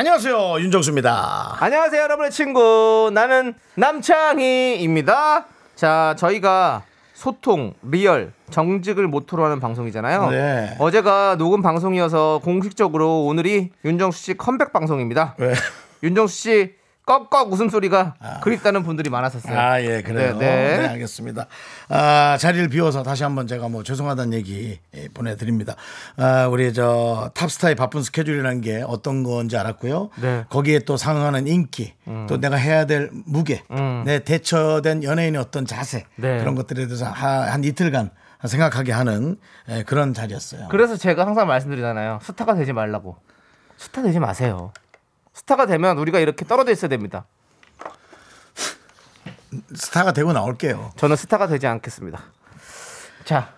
안녕하세요 윤정수입니다. 안녕하세요, 여러분의 친구. 나는 남창희입니다. 자, 저희가 소통, 리얼, 정직을 모토로 하는 방송이잖아요. 네. 어제가 녹음 방송이어서 공식적으로 오늘이 윤정수 씨 컴백 방송입니다. 왜? 윤정수 씨 꺽꺽 웃음소리가 그립다는 분들이 많았었어요. 아, 예, 그래요. 네, 네, 네. 알겠습니다. 아, 자리를 비워서 다시 한번 제가 뭐 죄송하다는 얘기 예, 보내드립니다. 아, 우리 저 탑스타의 바쁜 스케줄이라는 게 어떤 건지 알았고요. 네. 거기에 또 상응하는 인기, 또 내가 해야 될 무게, 내 대체된 연예인의 어떤 자세, 네. 그런 것들에 대해서 하- 한 이틀간 생각하게 하는 예, 그런 자리였어요. 그래서 제가 항상 말씀드리잖아요. 스타가 되지 말라고. 스타 되지 마세요. 스타가 되면 우리가 이렇게 떨어져 있어야 됩니다. 스타가 되고 나올게요. 저는 스타가 되지 않겠습니다. 자,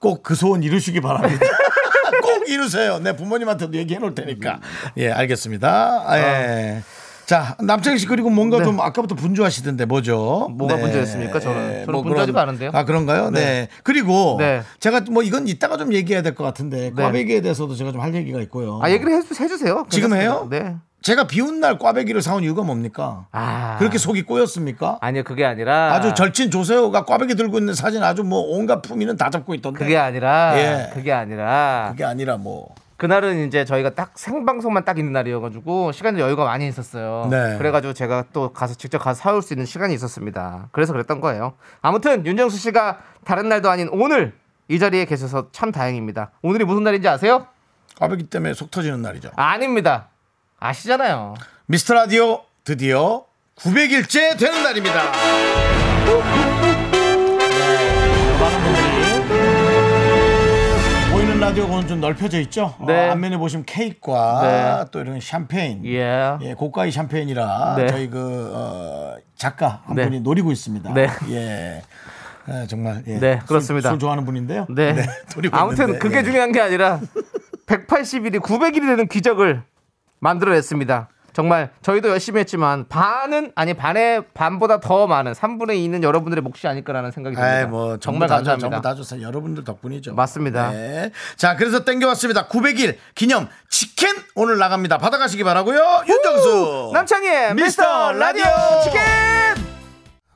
꼭 그 소원 이루시기 바랍니다. 꼭 이루세요. 내 부모님한테도 얘기해 놓을 테니까. 예, 알겠습니다. 아, 예. 자, 남창희 씨 그리고 뭔가 네. 좀 아까부터 분주하시던데 뭐죠? 뭐가 분주했습니까? 저는- 저는 분주하지 그런- 않은데요. 아, 그런가요? 네. 그리고 네. 제가 뭐 이건 이따가 좀 얘기해야 될 것 같은데 네. 꽈배기에 대해서도 제가 좀 할 얘기가 있고요. 아 얘기를 해주, 해주세요. 지금 괜찮습니다. 해요? 네. 제가 비운 날 꽈배기를 사온 이유가 뭡니까? 아 그렇게 속이 꼬였습니까? 아니요 그게 아니라 아주 절친 조세호가 꽈배기 들고 있는 사진 아주 뭐 온갖 품위는 다 잡고 있던데. 그게 아니라 예. 그게 아니라 그게 아니라 뭐 그날은 이제 저희가 딱 생방송만 딱 있는 날이어가지고 시간도 여유가 많이 있었어요. 네. 그래가지고 제가 또 가서 직접 가서 사올 수 있는 시간이 있었습니다. 그래서 그랬던 거예요. 아무튼 윤정수 씨가 다른 날도 아닌 오늘 이 자리에 계셔서 참 다행입니다. 오늘이 무슨 날인지 아세요? 꽈배기 때문에 속 터지는 날이죠. 아닙니다. 아시잖아요. 미스터 라디오 드디어 900일째 되는 날입니다. 많은 분들이 보이는 라디오는 좀 넓혀져 있죠. 네. 어, 앞면에 보시면 케이크와 네. 또 이런 샴페인, 예. 예, 고가의 샴페인이라 네. 저희 그 어, 작가 한 네. 분이 노리고 있습니다. 네. 예. 예, 정말 예. 네, 술- 그렇습니다. 술, 좋아하는 분인데요. 네. 노리고 아무튼 있는데, 그게 예. 중요한 게 아니라 180일이 900일이 되는 기적을 만들어냈습니다. 정말 저희도 열심히 했지만 반은 아니 반의 반보다 더 많은 3분의 2는 여러분들의 몫이 아닐까라는 생각이 듭니다. 아이, 뭐 정말 다죠. 감사합니다. 전부 다 줬어요. 여러분들 덕분이죠. 맞습니다. 네. 자, 그래서 땡겨왔습니다. 900일 기념 치킨 오늘 나갑니다. 받아가시기 바라고요. 윤정수. 남창희의 미스터 라디오 치킨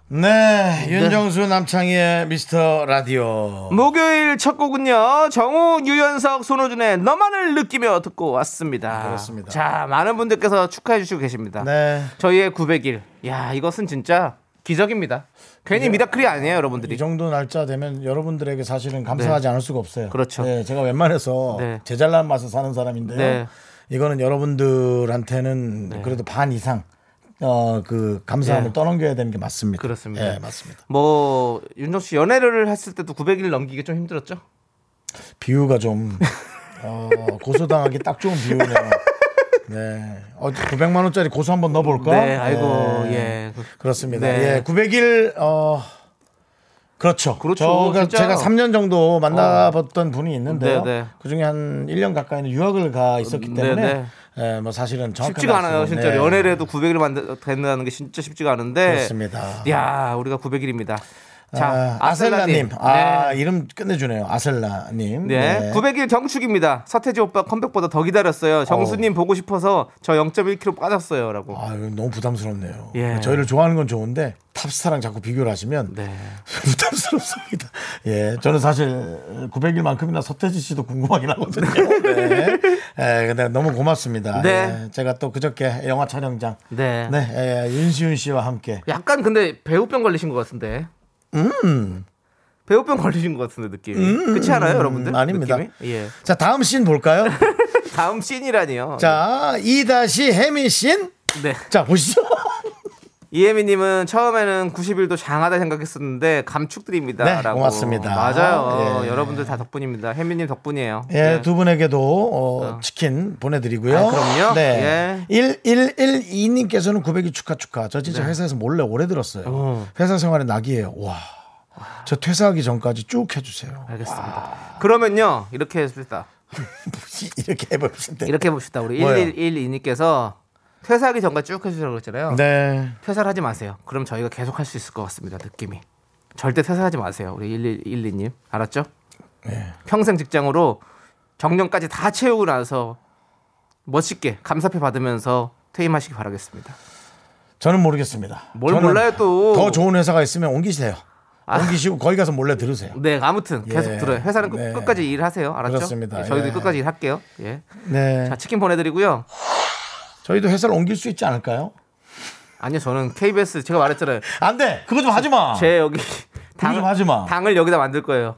네, 윤정수 남창희의 미스터 라디오. 목요일 첫 곡은요 정우 유연석 손호준의 너만을 느끼며 듣고 왔습니다. 그렇습니다. 자 많은 분들께서 축하해 주시고 계십니다. 네. 저희의 900일 야 이것은 진짜 기적입니다. 괜히 미라클이 아니에요 여러분들이. 이 정도 날짜 되면 여러분들에게 사실은 감사하지 않을 수가 없어요. 그렇죠. 네, 제가 웬만해서 네. 제 잘난 맛을 사는 사람인데요. 네. 이거는 여러분들한테는 그래도 반 이상 어, 그 감사함을 네. 떠넘겨야 되는 게 맞습니다. 그렇습니다. 네, 맞습니다. 뭐 윤정 씨 연애를 했을 때도 900일 넘기기 좀 힘들었죠? 비유가 좀 어, 고소당하기 딱 좋은 비유네요. 네. 어, 900만 원짜리 고소 한번 넣어 볼까? 네, 아이고 네. 예. 그렇습니다. 네. 예, 900일 어 그렇죠. 그렇죠. 진짜. 제가 3년 정도 만나봤던 분이 있는데요. 네, 네. 그중에 한 1년 가까이는 유학을 가 있었기 네, 때문에 네. 예, 뭐 사실은 쉽지가 않아요, 진짜 네. 연애를 해도 900일 만든다는 게 진짜 쉽지가 않은데. 그렇습니다. 야, 우리가 900일입니다. 자, 아, 아셀라님, 아 네. 이름 끝내주네요. 아셀라님. 네. 900일 경축입니다. 서태지 오빠 컴백보다 더 기다렸어요. 정수님 보고 싶어서 저 0.1kg 빠졌어요.라고. 아, 이거 너무 부담스럽네요. 예. 저희를 좋아하는 건 좋은데 탑스타랑 자꾸 비교를 하시면 네. 부담스럽습니다. 예, 저는 사실 900일만큼이나 서태지 씨도 궁금하긴 하거든요. 네. 예, 근데 너무 고맙습니다. 네. 예, 제가 또 그저께 영화 촬영장 네. 네, 예, 윤시윤 씨와 함께 약간 근데 배우병 걸리신 것 같은데. 음. 배우병 걸리신 것 같은데 느낌이. 그렇지 않아요, 여러분들? 음, 아닙니다. 느낌이? 예. 자, 다음 씬 볼까요? 다음 씬이라니요. 자, 이 다시 해미 씬. 네. 자, 보시죠. 이혜미님은 처음에는 90일도 장하다 생각했었는데 감축드립니다. 네, 라고. 고맙습니다. 맞아요. 예. 여러분들 다 덕분입니다. 혜미님 덕분이에요. 예, 예. 두 분에게도 어, 치킨 보내드리고요. 아, 그럼요. 네. 1112님께서는 900일 축하 축하. 저 진짜 회사에서 몰래 오래 들었어요. 네. 어. 회사 생활의 낙이에요. 와. 저 퇴사하기 전까지 쭉 해주세요. 알겠습니다. 그러면요. 이렇게 해봅시다. 이렇게 해봅시다. 이렇게 해봅시다. 우리 뭐요? 1112님께서 퇴사하기 전까지 쭉 해주시라고 그랬잖아요. 네. 퇴사를 하지 마세요. 그럼 저희가 계속 할 수 있을 것 같습니다. 느낌이. 절대 퇴사하지 마세요. 우리 1112님. 알았죠? 네. 평생 직장으로 정년까지 다 채우고 나서 멋있게 감사표 받으면서 퇴임하시기 바라겠습니다. 저는 모르겠습니다. 뭘 몰라요, 또. 더 좋은 회사가 있으면 옮기세요. 아. 옮기시고 거기 가서 몰래 들으세요. 네, 아무튼 계속 예. 들어요. 회사는 끝, 네. 끝까지 일하세요. 알았죠? 그렇습니다. 예, 저희도 예. 끝까지 일할게요. 예. 네. 자, 치킨 보내드리고요. 저희도 회사를 옮길 수 있지 않을까요? 아니요, 저는 KBS 제가 말했잖아요. 안 돼. 그거 좀 하지 마. 제 여기 그거 좀 하지 마. 당을 여기다 만들 거예요.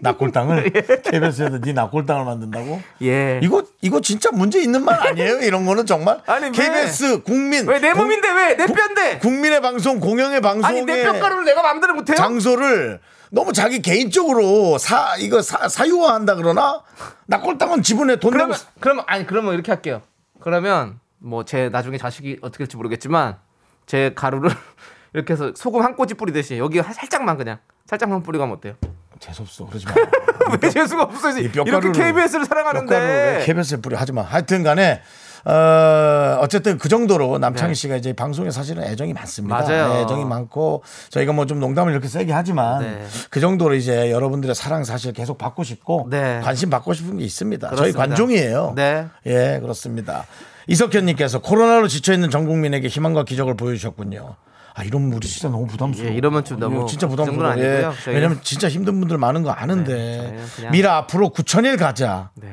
낙골당을 KBS에서 네 낙골당을 만든다고? 예. 이거 이거 진짜 문제 있는 말 아니에요? 이런 거는 정말 아니, 왜? KBS 국민 왜내 공- 몸인데 왜 내 뼈인데? 국민의 방송 공영의 방송의 아니 내 뼈가루를 내가 마음대로 못해요? 장소를 너무 자기 개인적으로 사 이거 사, 사유화한다 그러나 낙골당은 지분에 돈 내고 그러면 그러면 아니 그러면 이렇게 할게요. 그러면 뭐 제 나중에 자식이 어떻게 될지 모르겠지만 제 가루를 이렇게 해서 소금 한 꼬집 뿌리듯이 여기 한 살짝만 그냥 살짝만 뿌리고 하면 어때요? 재수없어 그러지 마. 왜 재수가 없어요? 이 이렇게 뼈가루를- KBS를 뼈가루를 사랑하는데 KBS에 뿌려 하지 마. 하여튼 간에 어, 어쨌든 그 정도로 남창희 네. 씨가 이제 방송에 사실은 애정이 많습니다. 맞아요. 네, 애정이 많고 저희가 뭐 좀 농담을 이렇게 세게 하지만 네. 그 정도로 이제 여러분들의 사랑 사실 계속 받고 싶고 네. 관심 받고 싶은 게 있습니다. 저희 그렇습니다. 관종이에요. 네. 예, 그렇습니다. 이석현님께서 코로나로 지쳐 있는 전 국민에게 희망과 기적을 보여주셨군요. 아 이러면 우리 진짜 너무 부담스러워. 예, 이러면 좀 너무 이거 진짜 그 부담스러워. 아니고요. 예. 왜냐면 진짜 힘든 분들 많은 거 네, 아는데 그냥- 미라 앞으로 9천일 가자. 네.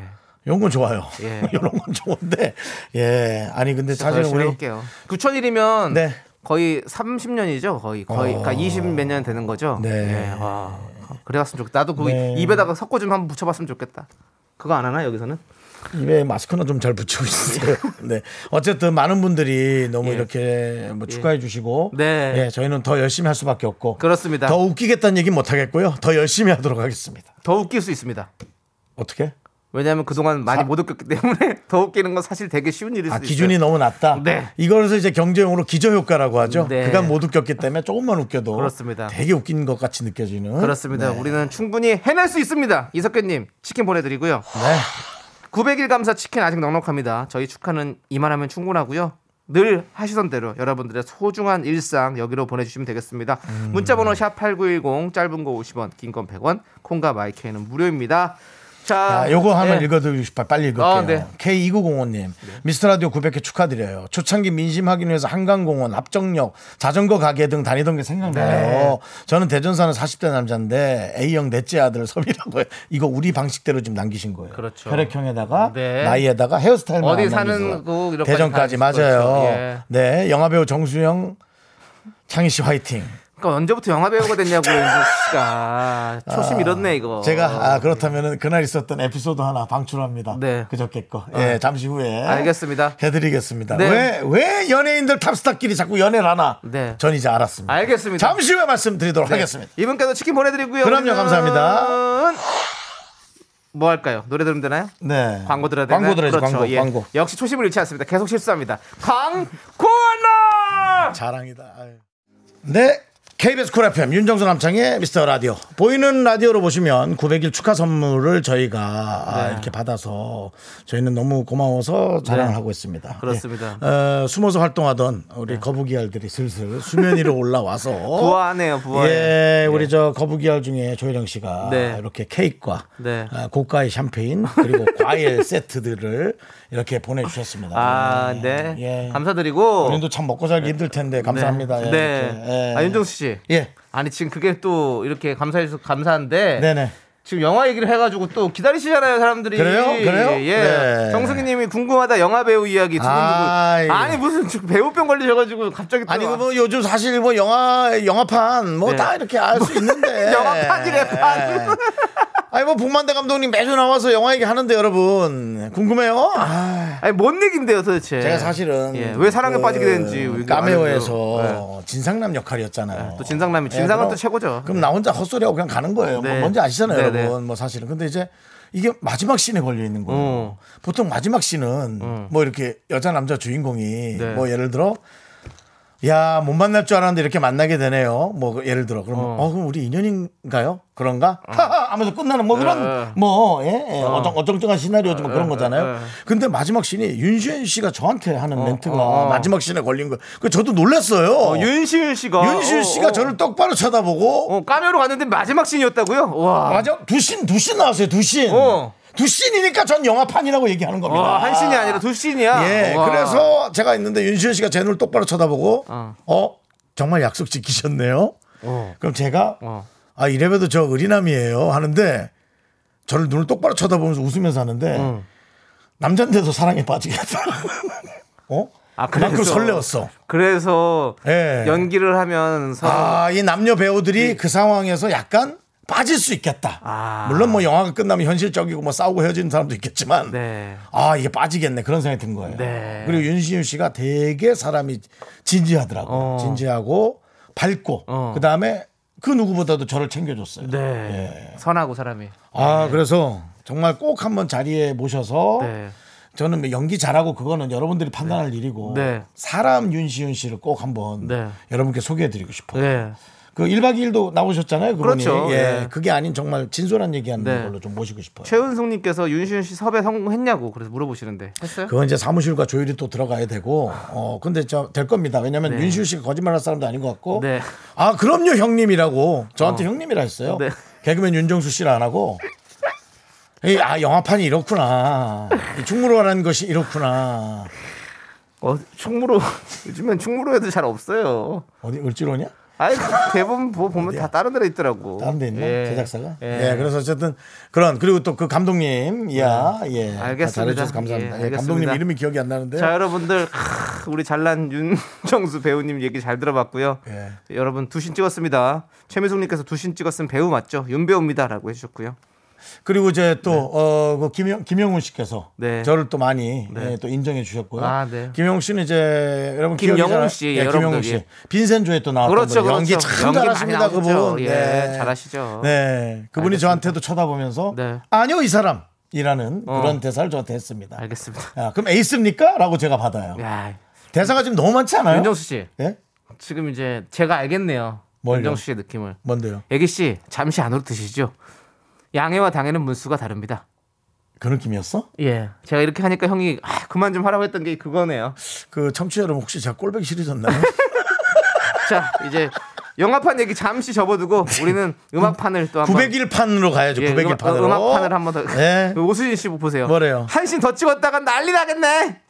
이런 건 좋아요. 예. 이런 건 좋은데 예 아니 근데 사실 우리 해볼게요. 9천일이면 네. 거의 30년이죠. 거의 거의 그러니까 20 몇 년 되는 거죠. 네. 예, 와. 그래왔으면 좋겠다. 나도 그 네. 입에다가 석고 좀 한번 붙여봤으면 좋겠다. 그거 안 하나 여기서는? 입에 마스크는 좀잘 붙이고 있어요. 네 어쨌든 많은 분들이 너무 예. 이렇게 뭐 축하해 주시고 네. 예 저희는 더 열심히 할 수밖에 없고 그렇습니다. 더 웃기겠다는 얘기 못 하겠고요. 더 열심히 하도록 하겠습니다. 더 웃길 수 있습니다. 어떻게? 왜냐하면 그동안 많이 사- 못 웃겼기 때문에 더 웃기는 건 사실 되게 쉬운 일일 아수 기준이 있어요. 너무 낮다. 네. 이거를 이제 경제용어로 기저효과라고 하죠. 네. 그간 못 웃겼기 때문에 조금만 웃겨도 그렇습니다. 되게 웃긴 것 같이 느껴지는. 그렇습니다. 네. 우리는 충분히 해낼 수 있습니다. 이석규님 치킨 보내드리고요. 네. 900일 감사 치킨 아직 넉넉합니다. 저희 축하는 이만하면 충분하고요. 늘 하시던 대로 여러분들의 소중한 일상 여기로 보내주시면 되겠습니다. 음. 문자번호 샵 #8910 짧은 거 50원, 긴 건 100원, 콩과 마이크는 무료입니다. 자, 자, 요거 하나 예. 읽어드리고 싶어요. 빨리 읽을게요. 아, 네. K2905님. 미스터 라디오 900회 축하드려요. 초창기 민심 확인 위해서 한강공원, 합정역, 자전거 가게 등 다니던 게 생각나요. 네. 저는 대전 사는 40대 남자인데 A형 넷째 아들 섭이라고 해요. 이거 우리 방식대로 지금 남기신 거예요. 그렇죠. 혈액형에다가 네. 나이에다가 헤어스타일만 어디 안 사는. 거 이런 대전까지 맞아요. 예. 네, 영화배우 정수영 창희 씨 화이팅. 그러니까 언제부터 영화 배우가 됐냐고 윤주 씨가 초심 잃었네 이거. 제가 아, 그렇다면 그날 있었던 에피소드 하나 방출합니다. 네. 그저께 거. 예, 잠시 후에 알겠습니다. 해드리겠습니다. 네. 왜, 왜 연예인들 탑스타끼리 자꾸 연애를 하나? 네. 전 이제 알았습니다. 알겠습니다. 잠시 후에 말씀드리도록 네. 하겠습니다. 이분께도 치킨 보내드리고요. 그럼요, 우리는 감사합니다. 뭐 할까요? 노래 들으면 되나요? 네. 광고 들어야 되나요? 광고 들어야죠, 그렇죠. 광고, 예. 광고. 역시 초심을 잃지 않습니다. 계속 실수합니다. 광고나 자랑이다. 아유. 네. KBS 쿨 FM 윤정수 남창희의 미스터 라디오 보이는 라디오로 보시면 900일 축하 선물을 저희가 아, 네. 이렇게 받아서 저희는 너무 고마워서 자랑을 네. 하고 있습니다. 그렇습니다. 예. 어, 숨어서 활동하던 우리 거북이알들이 슬슬 수면 위로 올라와서 부화하네요, 부화해. 예, 우리 저 거북이알 중에 조혜령 씨가 네. 이렇게 케이크와 네. 아, 고가의 샴페인 그리고 과일 세트들을 이렇게 보내주셨습니다. 아, 예. 네. 예. 감사드리고. 우리도 참 먹고 살기 힘들 텐데 감사합니다. 네. 예, 네. 예. 아, 윤정수 씨. 예. 아니, 지금 그게 또 이렇게 감사해주셔서 감사한데. 네네. 지금 영화 얘기를 해가지고 또 기다리시잖아요, 사람들이. 그래요? 그래요? 예. 네. 정승희 님이 궁금하다, 영화 배우 이야기. 두근두근. 아이. 아니, 무슨 배우병 걸리셔가지고 갑자기 또. 아니 그뭐 요즘 사실 뭐 영화 영화판 뭐 네. 다 이렇게 알 수 있는데 영화판이래, 판. 아니 뭐 복만대 감독님 매주 나와서 영화 얘기 하는데 여러분 궁금해요? 아, 아니 뭔 얘긴데요 도대체? 제가 사실은 예, 왜 사랑에 그 빠지게 되는지 까메오에서 알려줘요. 진상남 역할이었잖아요. 네, 또 진상남이 예, 진상은 그럼- 또 최고죠. 그럼 나 혼자 헛소리하고 그냥 가는 거예요. 뭐 네. 뭔지 아시잖아요, 네, 여러분. 뭐 사실은. 근데 이제 이게 마지막 씬에 걸려 있는 거예요. 어. 보통 마지막 씬은 뭐 이렇게 여자 남자 주인공이 네. 뭐 예를 들어 야, 못 만날 줄 알았는데 이렇게 만나게 되네요. 뭐그 예를 들어. 그럼 어, 그럼 우리 인연인가요? 그런가? 하하 하면서 끝나는 뭐 그런 어. 뭐 예, 예. 어 정 어정쩡한 시나리오지만 그런 거잖아요. 어. 근데 마지막 씬이 윤시현 씨가 저한테 하는 멘트가 어, 어. 마지막 씬에 걸린 거예요. 그 저도 놀랐어요. 어, 윤시윤 씨가 윤시현 어, 씨가 어, 저를 똑바로 쳐다보고 어, 까메오로 갔는데 마지막 씬이었다고요? 와. 맞아 두신 두신 나왔어요 두신 어. 두신이니까 전 영화판이라고 얘기하는 겁니다. 와, 한 씬이 아니라 두 씬이야. 예, 와. 그래서 제가 있는데 윤시현 씨가 제 눈을 똑바로 쳐다보고 어. 어, 정말 약속 지키셨네요. 어. 그럼 제가 어. 아 이래봬도 저 의리남이에요 하는데 저를 눈을 똑바로 쳐다보면서 웃으면서 하는데 응. 남잔데도 사랑에 빠지겠다. 어? 아, 그만큼 그래서- 설레었어. 그래서 예. 연기를 하면 서로 아, 이 남녀 배우들이 그 상황에서 약간 빠질 수 있겠다. 아. 물론 뭐 영화가 끝나면 현실적이고 뭐 싸우고 헤어지는 사람도 있겠지만 네. 아 이게 빠지겠네 그런 생각이 든 거예요. 네. 그리고 윤시윤 씨가 되게 사람이 진지하더라고. 요 어. 진지하고 밝고 어. 그 다음에 그 누구보다도 저를 챙겨줬어요. 네. 선하고 사람이. 아 그래서 정말 꼭 한번 자리에 모셔서 네. 저는 뭐 연기 잘하고 그거는 여러분들이 판단할 일이고 네. 사람 윤시윤 씨를 꼭 한번 네. 여러분께 소개해드리고 싶어요. 네. 그 1박 2일도 나오셨잖아요. 그분이. 그렇죠. 예. 네. 그게 아닌 정말 진솔한 얘기하는 네. 걸로 좀 모시고 싶어요. 최은숙 님께서 윤시윤 씨 섭외 성공했냐고 그래서 물어보시는데 했어요? 그건 이제 사무실과 조율이 또 들어가야 되고, 어, 근데 저 될 겁니다. 왜냐면 네. 윤시우 씨가 거짓말 할 사람도 아닌 것 같고. 네. 아, 그럼요, 형님이라고. 저한테 형님이라 했어요. 네. 개그맨 윤정수 씨를 안 하고. 이, 아, 영화판이 이렇구나. 이 충무로라는 것이 이렇구나. 어, 충무로 요즘엔 충무로에도 잘 없어요. 어디, 을지로냐? 아니 대부분 뭐 보면 다 다른 데로 있더라고. 다른 데 있나? 예. 제작사가? 예. 예. 그래서 어쨌든 그런, 그리고 또 그 감독님, 이야, 예. 다 알겠습니다. 잘해주셔서 감사합니다. 예, 예, 알겠습니다. 감독님 이름이 기억이 안 나는데요. 자 여러분들 크, 우리 잘난 윤정수 배우님 얘기 잘 들어봤고요. 예. 여러분 두신 찍었습니다. 최미숙님께서 두신 찍었으면 배우 맞죠? 윤 배우입니다라고 해주셨고요. 그리고 이제 또, 어, 그 김영, 김영훈 씨께서 네. 저를 또 많이 네. 예, 또 인정해 주셨고요. 아, 네. 김영훈 씨는 이제 여러분 기억이잖아요. 씨, 예, 김영훈 여러분들, 씨. 예. 빈센조에 또 나왔던 그렇죠, 분. 연기 그렇죠. 참 연기 많이 잘하십니다, 나오죠. 그분. 예, 네. 잘하시죠. 네. 그분이 알겠습니다. 저한테도 쳐다보면서 네. 아니요, 이 사람 이라는 어. 그런 대사를 저한테 했습니다. 알겠습니다. 야, 그럼 에이스입니까? 라고 제가 받아요. 야 대사가 지금 너무 많지 않아요? 윤정수 씨 예? 지금 이제 제가 알겠네요. 뭘요? 윤정수 씨의 느낌을. 뭔데요? 애기 씨 잠시 안으로 드시죠. 양해와 당해는 문수가 다릅니다. 그 느낌이었어? 예, 제가 이렇게 하니까 형이 아, 그만 좀 하라고 했던 게 그거네요. 그 청취자 여러분 혹시 제가 꼴보기 싫으셨나요? 자, 이제 영화판 얘기 잠시 접어두고 우리는 음악판을 또 한번 901 판으로 가야죠. 예, 901 판으로. 음악, 음악판을 한번 더. 예. 오수진 씨 보세요. 뭐래요? 한신 더 찍었다가 난리 나겠네.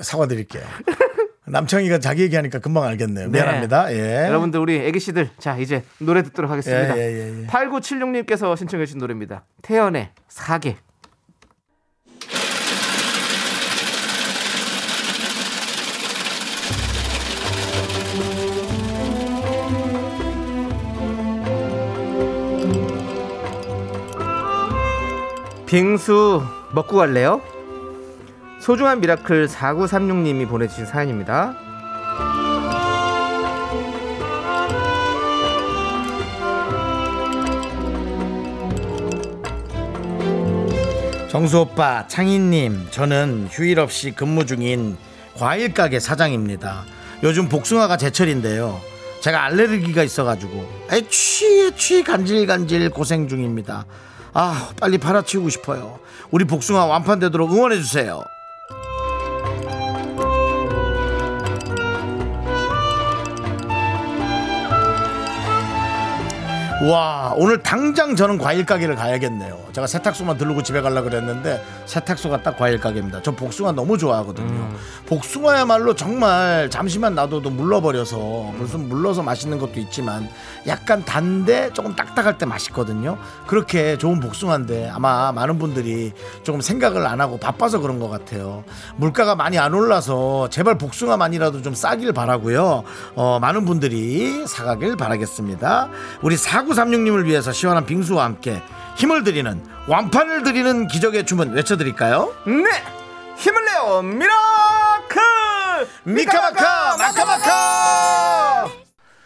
사과드릴게요. 남창희가 자기 얘기하니까 금방 알겠네요. 네. 미안합니다. 예. 여러분들 우리 애기 씨들 자 이제 노래 듣도록 하겠습니다. 예, 예, 예, 예. 8976님께서 신청해 주신 노래입니다. 태연의 사계. 빙수 먹고 갈래요? 소중한 미라클 4936님이 보내주신 사연입니다. 정수 오빠, 창희님, 저는 휴일 없이 근무 중인 과일 가게 사장입니다. 요즘 복숭아가 제철인데요. 제가 알레르기가 있어가지고 애취 애취 간질간질 고생 중입니다. 아 빨리 팔아치우고 싶어요. 우리 복숭아 완판되도록 응원해 주세요. 와 오늘 당장 저는 과일 가게를 가야겠네요. 제가 세탁소만 들르고 집에 가려고 그랬는데 세탁소가 딱 과일 가게입니다. 저 복숭아 너무 좋아하거든요. 복숭아야말로 정말 잠시만 놔둬도 물러버려서 무슨 물러서 맛있는 것도 있지만 약간 단데 조금 딱딱할 때 맛있거든요. 그렇게 좋은 복숭아인데 아마 많은 분들이 조금 생각을 안 하고 바빠서 그런 것 같아요. 물가가 많이 안 올라서 제발 복숭아만이라도 좀 싸길 바라고요. 어, 많은 분들이 사가길 바라겠습니다. 우리 사구 8936님을 위해서 시원한 빙수와 함께 힘을 드리는 완판을 드리는 기적의 주문 외쳐드릴까요? 네 힘을 내요 미라클 미카마카 마카마카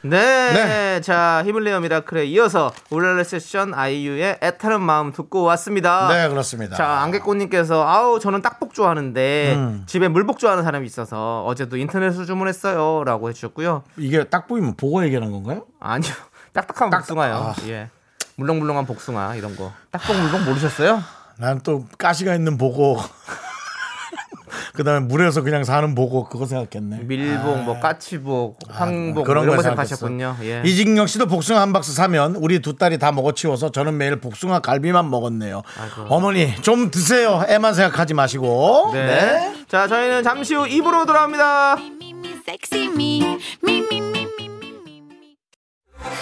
네, 네. 자 힘을 내요 미라클에 이어서 울랄라 세션 아이유의 애타는 마음 듣고 왔습니다. 네 그렇습니다 자 안개꽃님께서 아우 저는 딱복 좋아하는데 음. 집에 물복 좋아하는 사람이 있어서 어제도 인터넷으로 주문했어요 라고 해주셨고요. 이게 딱 보이면 보고 얘기하는 건가요? 아니요 딱딱한 딱- 복숭아요. 아. 예. 물렁물렁한 복숭아 이런 거. 딱복 물복 모르셨어요? 난 또 가시가 있는 보고 그다음에 물에서 그냥 사는 보고 그거 생각했네 밀복, 뭐 까치복, 황복 아. 그런 뭐 이런 거걸 생각하셨군요. 예. 이직영 씨도 복숭아 한 박스 사면 우리 두 딸이 다 먹어치워서 저는 매일 복숭아 갈비만 먹었네요. 아이고. 어머니 좀 드세요. 애만 생각하지 마시고. 네. 자 저희는 잠시 후 입으로 돌아옵니다.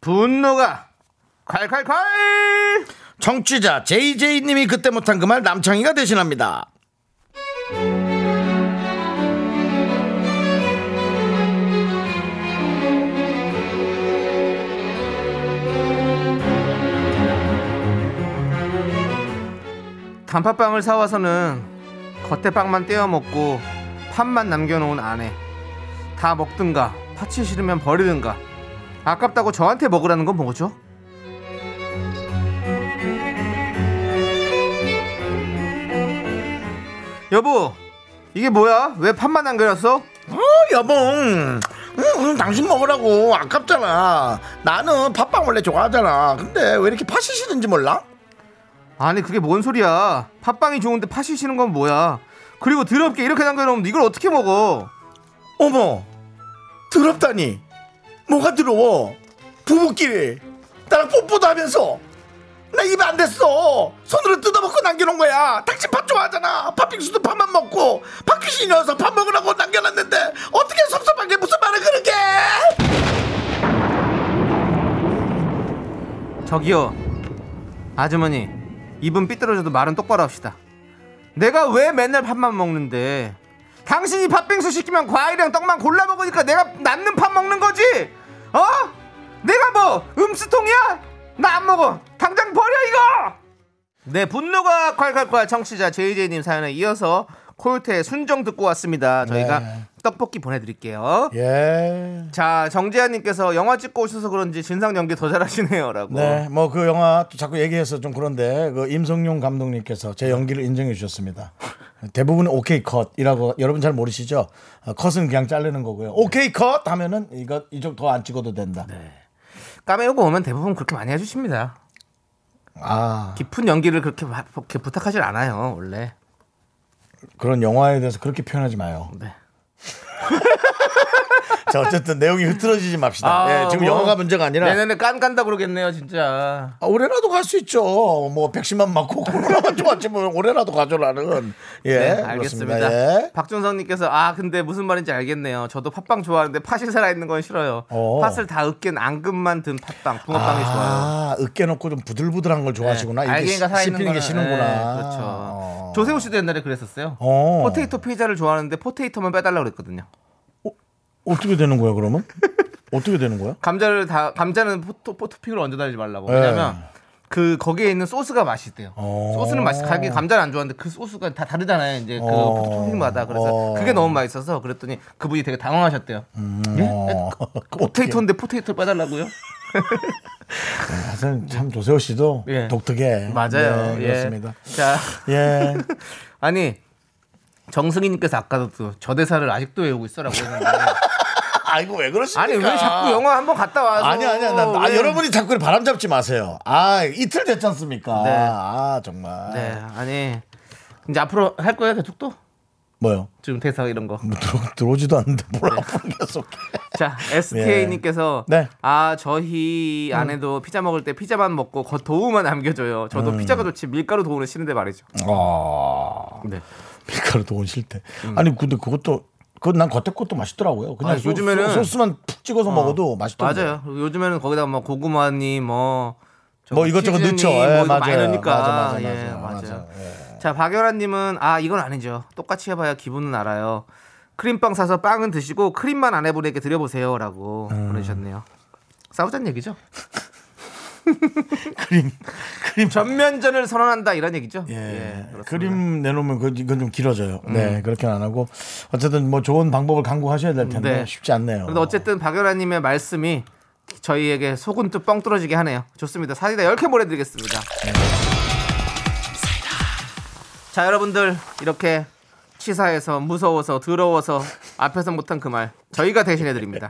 분노가 콸콸콸! 청취자 JJ님이 그때 못한 그 말 남창희가 대신합니다. 단팥빵을 사와서는 겉에 빵만 떼어 먹고 팥만 남겨놓은 아내. 다 먹든가 파치 싫으면 버리든가. 아깝다고 저한테 먹으라는 건 뭐죠? 여보, 이게 뭐야? 왜 팥만 남겨놨어? 어, 여봉. 응, 응, 당신 먹으라고. 아깝잖아. 나는 팥빵 원래 좋아하잖아. 근데 왜 이렇게 팥이 싫은지 몰라? 아니 그게 뭔 소리야? 팥빵이 좋은데 팥이 싫은 건 뭐야? 그리고 더럽게 이렇게 남겨놓으면 이걸 어떻게 먹어? 어머, 더럽다니. 뭐가 더러워? 부부끼리 나랑 뽀뽀도 하면서 나 입에 안 됐어. 손으로 뜯어먹고 남겨놓은 거야. 당신 밥 좋아하잖아. 팥빙수도 밥만 먹고 팥귀신이어서 밥 먹으라고 남겨놨는데 어떻게 섭섭하게 무슨 말을 그렇게? 저기요 아주머니 입은 삐뚤어져도 말은 똑바로 합시다 내가 왜 맨날 팥만 먹는데 당신이 팥빙수 시키면 과일이랑 떡만 골라 먹으니까 내가 남는 팥 먹는 거지 어? 내가 뭐 음수통이야? 나 안 먹어 당장 버려 이거 네 분노가 콸콸콸 청취자 JJ님 사연에 이어서 코요태의 순정 듣고 왔습니다 저희가 네. 떡볶이 보내드릴게요 예. 자 정재환님께서 영화 찍고 오셔서 그런지 진상 연기 더 잘하시네요라고 네, 뭐 그 영화 또 자꾸 얘기해서 좀 그런데 그 임성용 감독님께서 제 연기를 인정해 주셨습니다. 대부분 오케이 컷이라고 여러분 잘 모르시죠? 어, 컷은 그냥 자르는 거고요. 오케이 컷 하면은 이거 이쪽 더 안 찍어도 된다. 까메오가 오면 대부분 그렇게 많이 해주십니다. 아 깊은 연기를 그렇게, 마- 그렇게 부탁하질 않아요 원래. 그런 영화에 대해서 그렇게 표현하지 마요. 네. 자 어쨌든 내용이 흐트러지지 맙시다. 예, 지금 뭐, 영화가 문제가 아니라 내년에 깐 간다 그러겠네요 진짜. 아, 올해라도 갈 수 있죠. 뭐 백신만 맞고 코로나만 좋았지 뭐 올해라도 가져라는 예 네. 알겠습니다. 예. 박준성님께서 아 근데 무슨 말인지 알겠네요. 저도 팥빵 좋아하는데 팥이 살아 있는 건 싫어요. 어. 팥을 다 으깬 앙금만 든 팥빵, 붕어빵이 좋아요. 아, 으깨 놓고 좀 부들부들한 걸 좋아하시구나. 이게 알갱이가 살아 있는 게 싫은구나. 네, 그렇죠. 어. 조세호 씨도 옛날에 그랬었어요. 어. potato 피자를 좋아하는데 potato만 빼달라 그랬거든요. 어떻게 되는 거야 그러면? 어떻게 되는 거야? 감자를 다 감자는 포토 토핑을 얹어 달지 말라고. 네. 왜냐면 그 거기에 있는 소스가 맛있대요. 어. 소스는 맛있. 가게 감자를 안 좋아하는데 그 소스가 다 다르잖아요. 이제 그 어. 토핑마다 그래서 어. 그게 너무 맛있어서 그랬더니 그분이 되게 당황하셨대요. 어. potato인데 potato를 빼달라고요? 하여튼 참 조세호 씨도 예. 독특해. 맞아요. 네, 예. 그렇습니다. 자, 예. 아니 정승희님께서 아까도 또 저 대사를 아직도 외우고 있어라고 했는데 아이고 왜 그러십니까? 아니 왜 자꾸 영화 한번 갔다 와서 아니 아니 아니. 아, 왜- 여러분이 자꾸 바람 잡지 마세요. 아 이틀 됐지 않습니까? 네. 아 정말. 네, 아니 이제 앞으로 할 거예요 계속 또? 뭐요? 지금 대사 이런 거. 뭐 들어, 들어오지도 않는데 뭘 앞으로 계속. 자, SK님께서 네. 아 저희 아내도 피자 먹을 때 피자만 먹고 겉 도우만 남겨줘요. 저도 피자가 좋지 밀가루 도우는 싫은데 말이죠. 아. 네. 밀가루 도운 싫대. 아니 근데 그것도 그건 난 겉에 것도 맛있더라고요. 그냥 아니, 소, 요즘에는- 소, 스만 푹 찍어서 먹어도 맛있던데. 맞아요. 요즘에는 거기다 뭐 고구마니 뭐. 뭐 이것저것 넣죠. 뭐 예, 맞아요. 많이 넣으니까. 맞아, 맞아, 예, 맞아, 맞아요. 맞아. 예. 자, 박연아님은 아 이건 아니죠. 똑같이 해봐야 기분은 알아요. 크림빵 사서 빵은 드시고 크림만 아내분에게 드려보세요라고 음. 보내셨네요. 싸우자는 얘기죠. 크림 크림 전면전을 선언한다 이런 얘기죠. 예. 음. 그림 내놓으면 그 이건 좀 길어져요. 네, 그렇게는 안 하고 어쨌든 뭐 좋은 방법을 강구하셔야 될 텐데 네. 쉽지 않네요. 그래도 어쨌든 박연아님의 말씀이 저희에게 속은 또 뻥 뚫어지게 하네요. 좋습니다. 사이다 10개 보내드리겠습니다. 자, 여러분들 이렇게 치사해서 무서워서 더러워서 앞에서 못한 그 말 저희가 대신해 드립니다.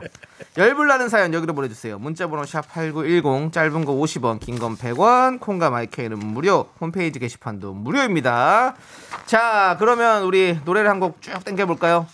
열불 나는 사연 여기로 보내주세요. 문자번호 샵 8910 짧은 거 50원 긴 건 100원 콩과 마이케이는 무료 홈페이지 게시판도 무료입니다. 자 그러면 우리 노래를 한 곡 쭉 땡겨 볼까요?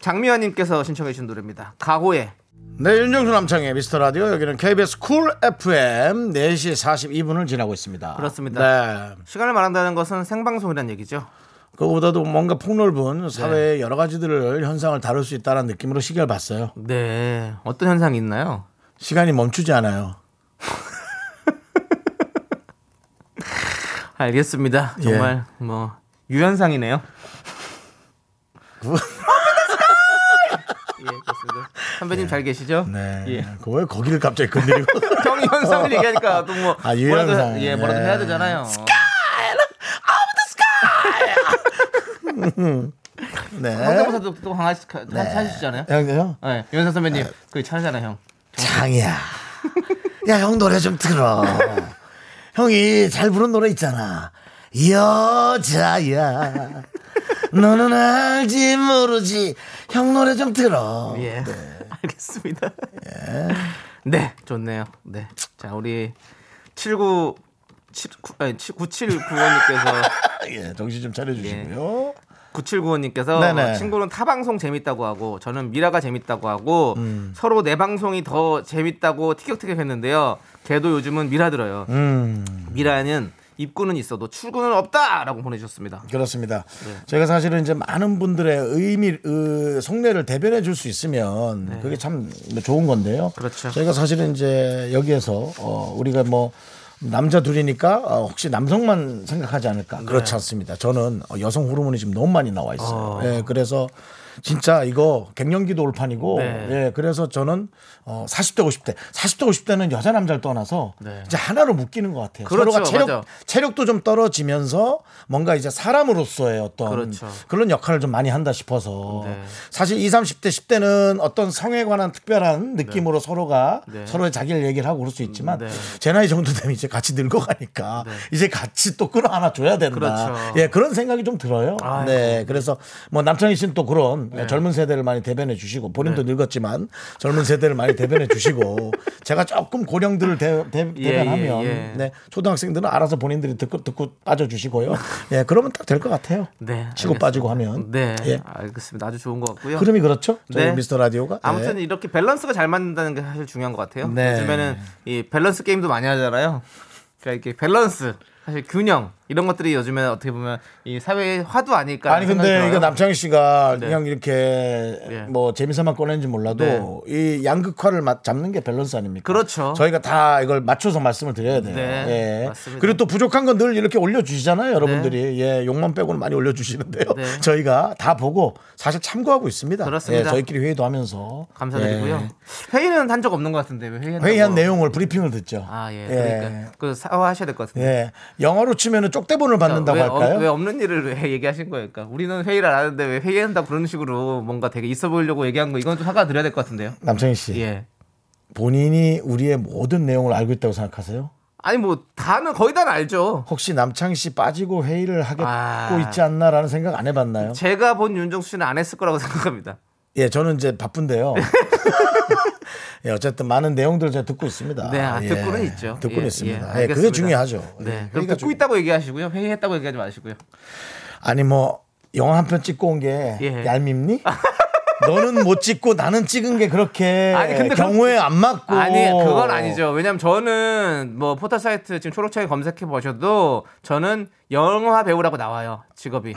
장미화님께서 신청해 주신 노래입니다. 가호의 네, 윤정수 남창희의 미스터 라디오 여기는 KBS 쿨 FM 4시 42분을 지나고 있습니다. 그렇습니다. 네. 시간을 말한다는 것은 생방송이란 얘기죠. 그거보다도 뭔가 폭넓은 네. 사회의 여러 가지들을 현상을 다룰 수 있다는 느낌으로 시계를 봤어요. 네. 어떤 현상이 있나요? 시간이 멈추지 않아요. 알겠습니다. 정말 뭐 유현상이네요. 예, 그렇습니다. 선배님 잘 계시죠? 네. 예. 그왜 거기를 갑자기 건드리고 형이 현상을 얘기하니까 또 뭐 아, 뭐라도 유현상. 해- 예, 뭐라도 예. 해야 되잖아요. 네. 성대모사도 또 강하시 하시잖아요. 형요? 네, 유현상 선배님 그 차잖아요, 형. 장이야. 야, 형 노래 좀 들어. 형이 잘 부른 노래 있잖아. 여자야. 너는 알지 모르지. 형 노래 좀 들어. 예. 알겠습니다. 네, 좋네요. 네. 자, 우리 79 7, 9, 아니, 9795님께서 예, 정신 좀 차려 주시고요. 9795님께서 네네. 친구는 타 방송 재밌다고 하고 저는 미라가 재밌다고 하고 음. 서로 내 방송이 더 재밌다고 티격태격 했는데요. 걔도 요즘은 미라 들어요. 음, 미라는 입구는 있어도 출구는 없다라고 보내주셨습니다. 그렇습니다. 네. 저희가 사실은 이제 많은 분들의 의미, 의, 속내를 대변해 줄 수 있으면 그게 참 좋은 건데요. 네. 그렇죠. 저희가 사실은 이제 여기에서 어, 우리가 뭐 남자 둘이니까 어, 혹시 남성만 생각하지 않을까? 네. 그렇지 않습니다. 저는 어, 여성 호르몬이 지금 너무 많이 나와 있어요. 예, 그래서 진짜 이거 갱년기도 올판이고, 네. 예, 그래서 저는 어, 40대, 50대, 40대, 50대는 여자 남자를 떠나서 네. 이제 하나로 묶이는 것 같아요. 그렇죠, 서로가 체력, 맞아. 체력도 좀 떨어지면서 뭔가 이제 사람으로서의 어떤 그렇죠. 그런 역할을 좀 많이 한다 싶어서 네. 사실 20, 30대, 10대는 어떤 성에 관한 특별한 느낌으로 서로가 네. 서로의 자기를 얘기를 하고 그럴 수 있지만 네. 제 나이 정도 되면 이제 같이 늙어가니까 네. 이제 같이 또 끌어안아 줘야 된다. 그렇죠. 예, 그런 생각이 좀 들어요. 아이고. 네. 그래서 뭐 남창희 씨는 또 그런 젊은 세대를 많이 대변해 주시고 본인도 네. 늙었지만 젊은 세대를 많이 대변해 주시고 제가 조금 고령들을 대, 대, 예, 대변하면 예, 예. 네. 초등학생들은 알아서 본인들이 듣고 듣고 빠져 주시고요. 예, 그러면 딱 될 것 같아요. 네. 치고 알겠습니다. 빠지고 하면. 네. 예. 알겠습니다. 아주 좋은 것 같고요. 흐름이 그렇죠? 저희 네. 미스터 라디오가. 아무튼 네. 이렇게 밸런스가 잘 맞는다는 게 사실 중요한 것 같아요. 네. 요즘에는 이 밸런스 게임도 많이 하잖아요. 그러니까 이렇게 밸런스, 사실 균형 이런 것들이 요즘에 어떻게 보면 이 사회의 화두 아닐까. 아니 근데 이거 남창희 씨가 네. 그냥 이렇게 예. 뭐 재미삼아 꺼낸지 몰라도 이 양극화를 맞- 잡는 게 밸런스 아닙니까? 그렇죠. 저희가 다 이걸 맞춰서 말씀을 드려야 돼요. 네, 예. 맞습니다. 그리고 또 부족한 건 늘 이렇게 올려주시잖아요, 여러분들이. 예, 욕만 빼고는 많이 올려주시는데요. 네. 저희가 다 보고 사실 참고하고 있습니다. 그렇습니다. 예, 저희끼리 회의도 하면서 감사드리고요. 예. 회의는 한 적 없는 것 같은데? 회의한 내용을 브리핑을 듣죠. 아 예. 예. 그러니까 그 사과하셔야 될 것 같은데. 예. 영어로 치면은 쪽대본을 받는다고 왜, 할까요? 어, 왜 없는 일을 왜 얘기하신 거예요? 그러니까 우리는 회의를 안 하는데 왜 회의한다 그런 식으로 뭔가 되게 있어 보이려고 얘기한 거 이건 좀 사과 드려야 될 것 같은데요. 남창희 씨, 예. 본인이 우리의 모든 내용을 알고 있다고 생각하세요? 아니 뭐 다는 거의 다는 알죠. 혹시 남창희 씨 빠지고 회의를 하겠고 아. 있지 않나라는 생각 안 해봤나요? 제가 본 윤정수 씨는 안 했을 거라고 생각합니다. 예, 저는 이제 바쁜데요. 예, 어쨌든 많은 내용들을 제가 듣고 있습니다. 네, 아, 예, 듣고는 있죠. 듣고는 예, 있습니다. 예, 예, 그게. 중요하죠. 네. 예, 그럼 듣고 중- 있다고 얘기하시고요. 회의했다고 얘기하지 마시고요. 아니 뭐 영화 한 편 찍고 온게 예. 얄밉니? 너는 못 찍고 나는 찍은 게 그렇게 아니, 근데 경우에 안 맞고 아니 그건 아니죠. 왜냐면 저는 뭐 포털 사이트 지금 초록창에 검색해 보셔도 저는 영화 배우라고 나와요. 직업이.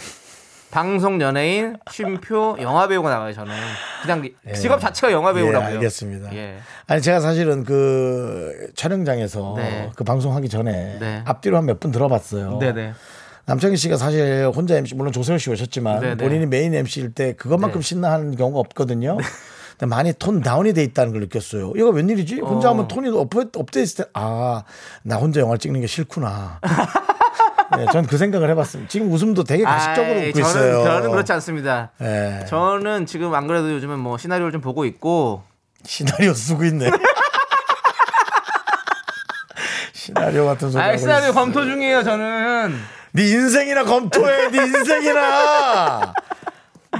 방송 연예인, 쉼표, 영화 배우가 나와요. 저는 그냥 직업 자체가 영화 배우라고요. 예, 알겠습니다. 예. 아니 제가 사실은 그 촬영장에서 네. 그 방송하기 전에 네. 앞뒤로 한 몇 분 들어봤어요. 네네. 남창희 씨가 사실 혼자 MC 물론 조세호 씨 오셨지만 네네. 본인이 메인 MC일 때 그것만큼 네. 신나하는 경우가 없거든요. 근데 많이 tone down이 돼 있다는 걸 느꼈어요. 이거 웬일이지? 혼자 어. 하면 톤이 up돼, up돼 있을 때, 아, 나 혼자 영화를 찍는 게 싫구나. 네, 전 그 생각을 해봤습니다. 지금 웃음도 되게 가식적으로 아이, 웃고 저는, 있어요. 저는 그렇지 않습니다. 예. 저는 지금 안 그래도 요즘은 뭐 시나리오를 좀 보고 있고 시나리오 쓰고 있네. 시나리오 같은 소리. 아 시나리오 있어. 검토 중이에요. 저는 네 인생이나 검토해. 네 인생이나.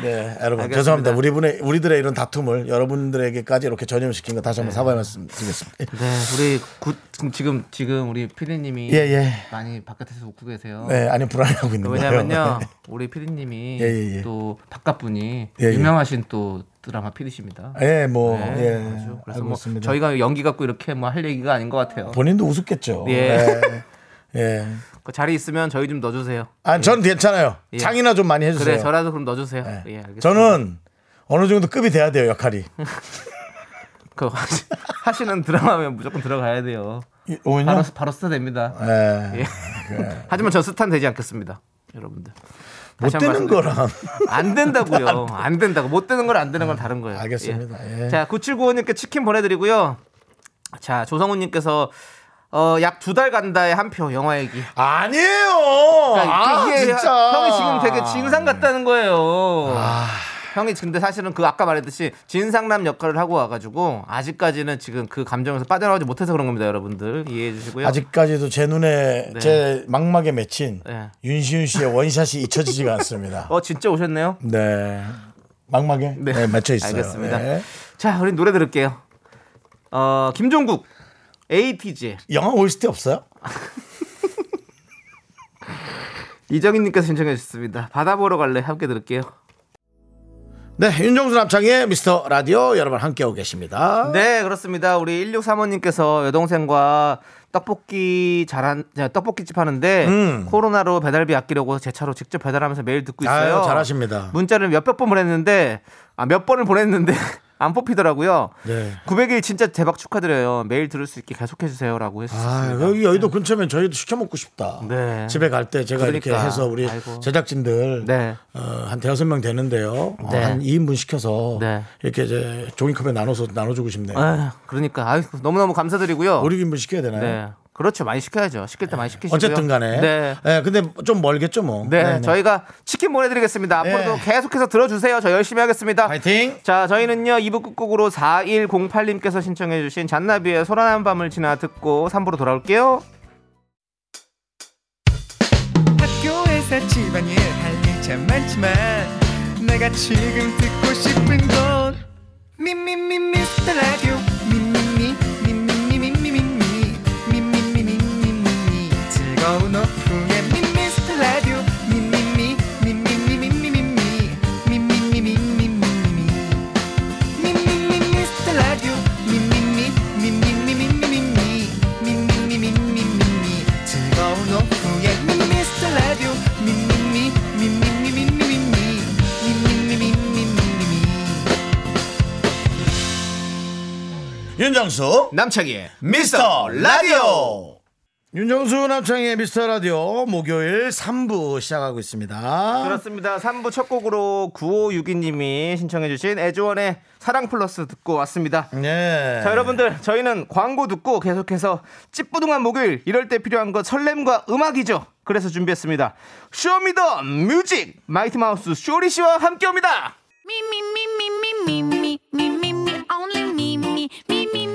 네, 여러분 알겠습니다. 죄송합니다. 우리 분의 우리들의 이런 다툼을 여러분들에게까지 이렇게 전염시킨 거 다시 한번 사과의 말씀 드리겠습니다. 네 우리 구, 지금 지금 우리 피디님이 예, 예. 많이 바깥에서 웃고 계세요. 네, 아니 불안해하고 있는 거예요. 왜냐면요 우리 피디님이 예, 예, 예. 또 바깥 분이 예, 예. 유명하신 또 드라마 피디십니다. 예, 뭐 네, 예. 그래서 뭐 있습니다. 저희가 연기 갖고 이렇게 뭐 할 얘기가 아닌 것 같아요. 본인도 우습겠죠. 예. 예. 예. 그 자리 있으면 저희 좀 넣어주세요. 아, 저는 괜찮아요. 예. 장이나 좀 많이 해주세요. 그래 저라도 그럼 넣어주세요. 예. 예. 저는 어느 정도 급이 돼야 돼요 역할이. 그 하시- 하시는 드라마면 무조건 들어가야 돼요. 이- 오은요? 바로 바로 스타 됩니다. 예. 예. 하지만 저 스타는 되지 않겠습니다, 여러분들. 못 되는. 거랑 안 된다고요. 안 된다고. 못 되는 건안 되는 건 다른 거예요. 알겠습니다. 예. 자, 9795님께 치킨 보내드리고요. 자, 조성훈님께서 어, 약 두 달 간다에 한표 영화 얘기. 아니에요. 그러니까 아, 이게 진짜. 형이 지금 되게 진상 같다는 거예요. 아. 형이 근데 사실은 그 아까 말했듯이 진상남 역할을 하고 와가지고 아직까지는 지금 그 감정에서 빠져나오지 못해서 그런 겁니다, 여러분들 이해해 주시고요. 아직까지도 제 눈에 네. 제 막막에 맺힌 네. 윤시윤 씨의 원샷이 잊혀지지가 않습니다. 어 진짜 오셨네요. 네. 막막에 네. 네, 맺혀 있어요. 알겠습니다. 네. 자, 우리 노래 들을게요. 어, 김종국 ATG 영화 OST 없어요? 이정인님께서 신청해 주셨습니다. 바다 보러 갈래 함께 들을게요. 네, 윤정수 남창의 미스터 라디오 여러분 함께하고 계십니다. 네, 그렇습니다. 우리 1635님께서 여동생과 떡볶이 잘한 자, 떡볶이집 하는데 음. 코로나로 배달비 아끼려고 제 차로 직접 배달하면서 매일 듣고 있어요. 아유, 잘하십니다. 문자를 몇백 번 보냈는데 아, 몇 번을 보냈는데 안 뽑히더라고요. 네. 900일 진짜 대박 축하드려요. 매일 들을 수 있게 계속해 주세요라고 아, 했습니다. 여기 여의도 근처면 저희도 시켜 먹고 싶다. 네. 집에 갈 때 제가 이렇게 그러니까. 해서 우리 아이고. 제작진들 네. 어, 한 대여섯 명 되는데요. 어, 네. 한 2인분 시켜서 네. 이렇게 이제 종이컵에 나눠서 나눠 주고 싶네요. 아유, 그러니까 아유, 너무너무 감사드리고요. 우리 인분 시켜야 되나요? 네. 그렇죠. 많이 시켜야죠. 시킬 때 많이 시키시고요. 어쨌든 간에. 네. 네, 근데 좀 멀겠죠, 뭐. 네, 네네. 저희가 치킨 보내드리겠습니다. 앞으로도 네. 계속해서 들어주세요. 저 열심히 하겠습니다. 파이팅! 자, 저희는요, 2부 끝곡으로 4108님께서 신청해주신 잔나비의 소란한 밤을 지나 듣고 3부로 돌아올게요. 학교에서 집안일 할일참 많지만 내가 지금 듣고 싶은 건 윤정수 남창희의 미스터 라디오 윤정수 남창희의 미스터 라디오 목요일 3부 시작하고 있습니다. 그렇습니다. 3부 첫 곡으로 9562님이 신청해주신 애즈원의 사랑 플러스 듣고 왔습니다. 네. 자, 여러분들, 저희는 광고 듣고 계속해서 찌뿌둥한 목요일, 이럴 때 필요한 것 설렘과 음악이죠. 그래서 준비했습니다. Show Me the Music! 마이티 마우스 쇼리 씨와 함께 옵니다! Me, only me.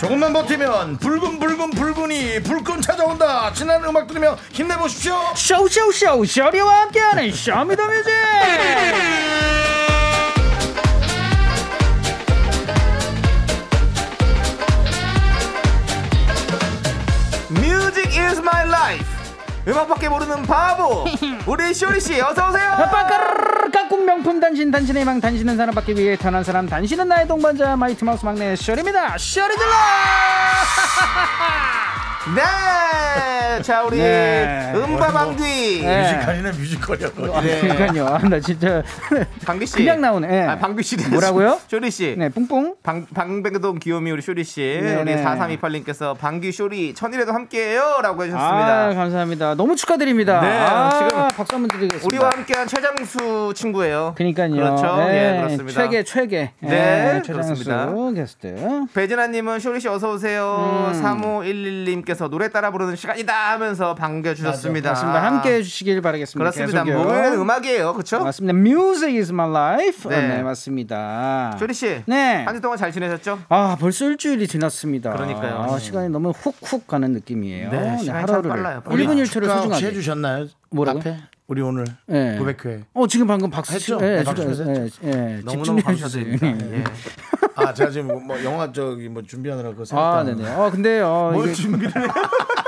조금만 버티면 불금 불금 불금이 불끈 찾아온다. 지난 음악 들으며 힘내보십시오. 쇼쇼쇼 쇼리와 함께하는 Show Me the Music 음악밖에 모르는 바보. 우리 쇼리 씨 어서 오세요. 빠까르르 깍꿍 명품 단신 단신의 망 단신은 사랑받기 위해 태어난 사람 단신은 나의 동반자 마이티 마우스 막내 쇼리입니다. 쇼리 질러! 네, 자 우리 네. 음바방귀 네. 뮤지컬이네 뮤지컬이야 아, 그러니까요 아, 나 진짜 방귀 씨 그냥 나오네 예. 아, 방귀 씨 뭐라고요? 쇼리 씨 네 뿡뿡 방, 방백동 귀요미 우리 쇼리 씨 네네. 우리 4328님께서 방귀 쇼리 천일에도 함께해요라고 해주셨습니다. 아 감사합니다 너무 축하드립니다 네, 아, 지금 박수 한번 드리겠습니다 우리와 함께한 최장수 친구예요. 그러니까요 그렇죠. 예, 예, 그렇습니다. 최계 최계 네, 예, 최장수 그렇습니다. 게스트 배진아님은 쇼리 씨 어서 오세요. 음. 3511님께서 노래 따라 부르는 시간이다 하면서 반겨주셨습니다. 맞습니다 함께 해주시길 바라겠습니다 그렇습니다. 목요일은 음악이에요, 그렇죠? 맞습니다. Music is my life. 네. 네, 맞습니다. 쇼리 씨, 네. 한 주 동안 잘 지내셨죠? 아, 벌써 일주일이 지났습니다. 그러니까요. 아, 시간이 너무 훅훅 가는 느낌이에요. 네, 시간이 참 하루를 빨라요. 1분 1초를 축하 혹시 소중하게. 해 주셨나요? 뭐라고? 앞에 우리 오늘 네. 900회 어, 지금 방금 박수 했죠? 예, 네, 박수 진짜, 했죠. 예, 예, 너무너무. 감사드립니다. 예. 아 제가 지금 뭐 영화 저기 뭐 준비하느라 그거 아, 생각도 네네. 어, 근데 어, 뭘 이게 준비를 해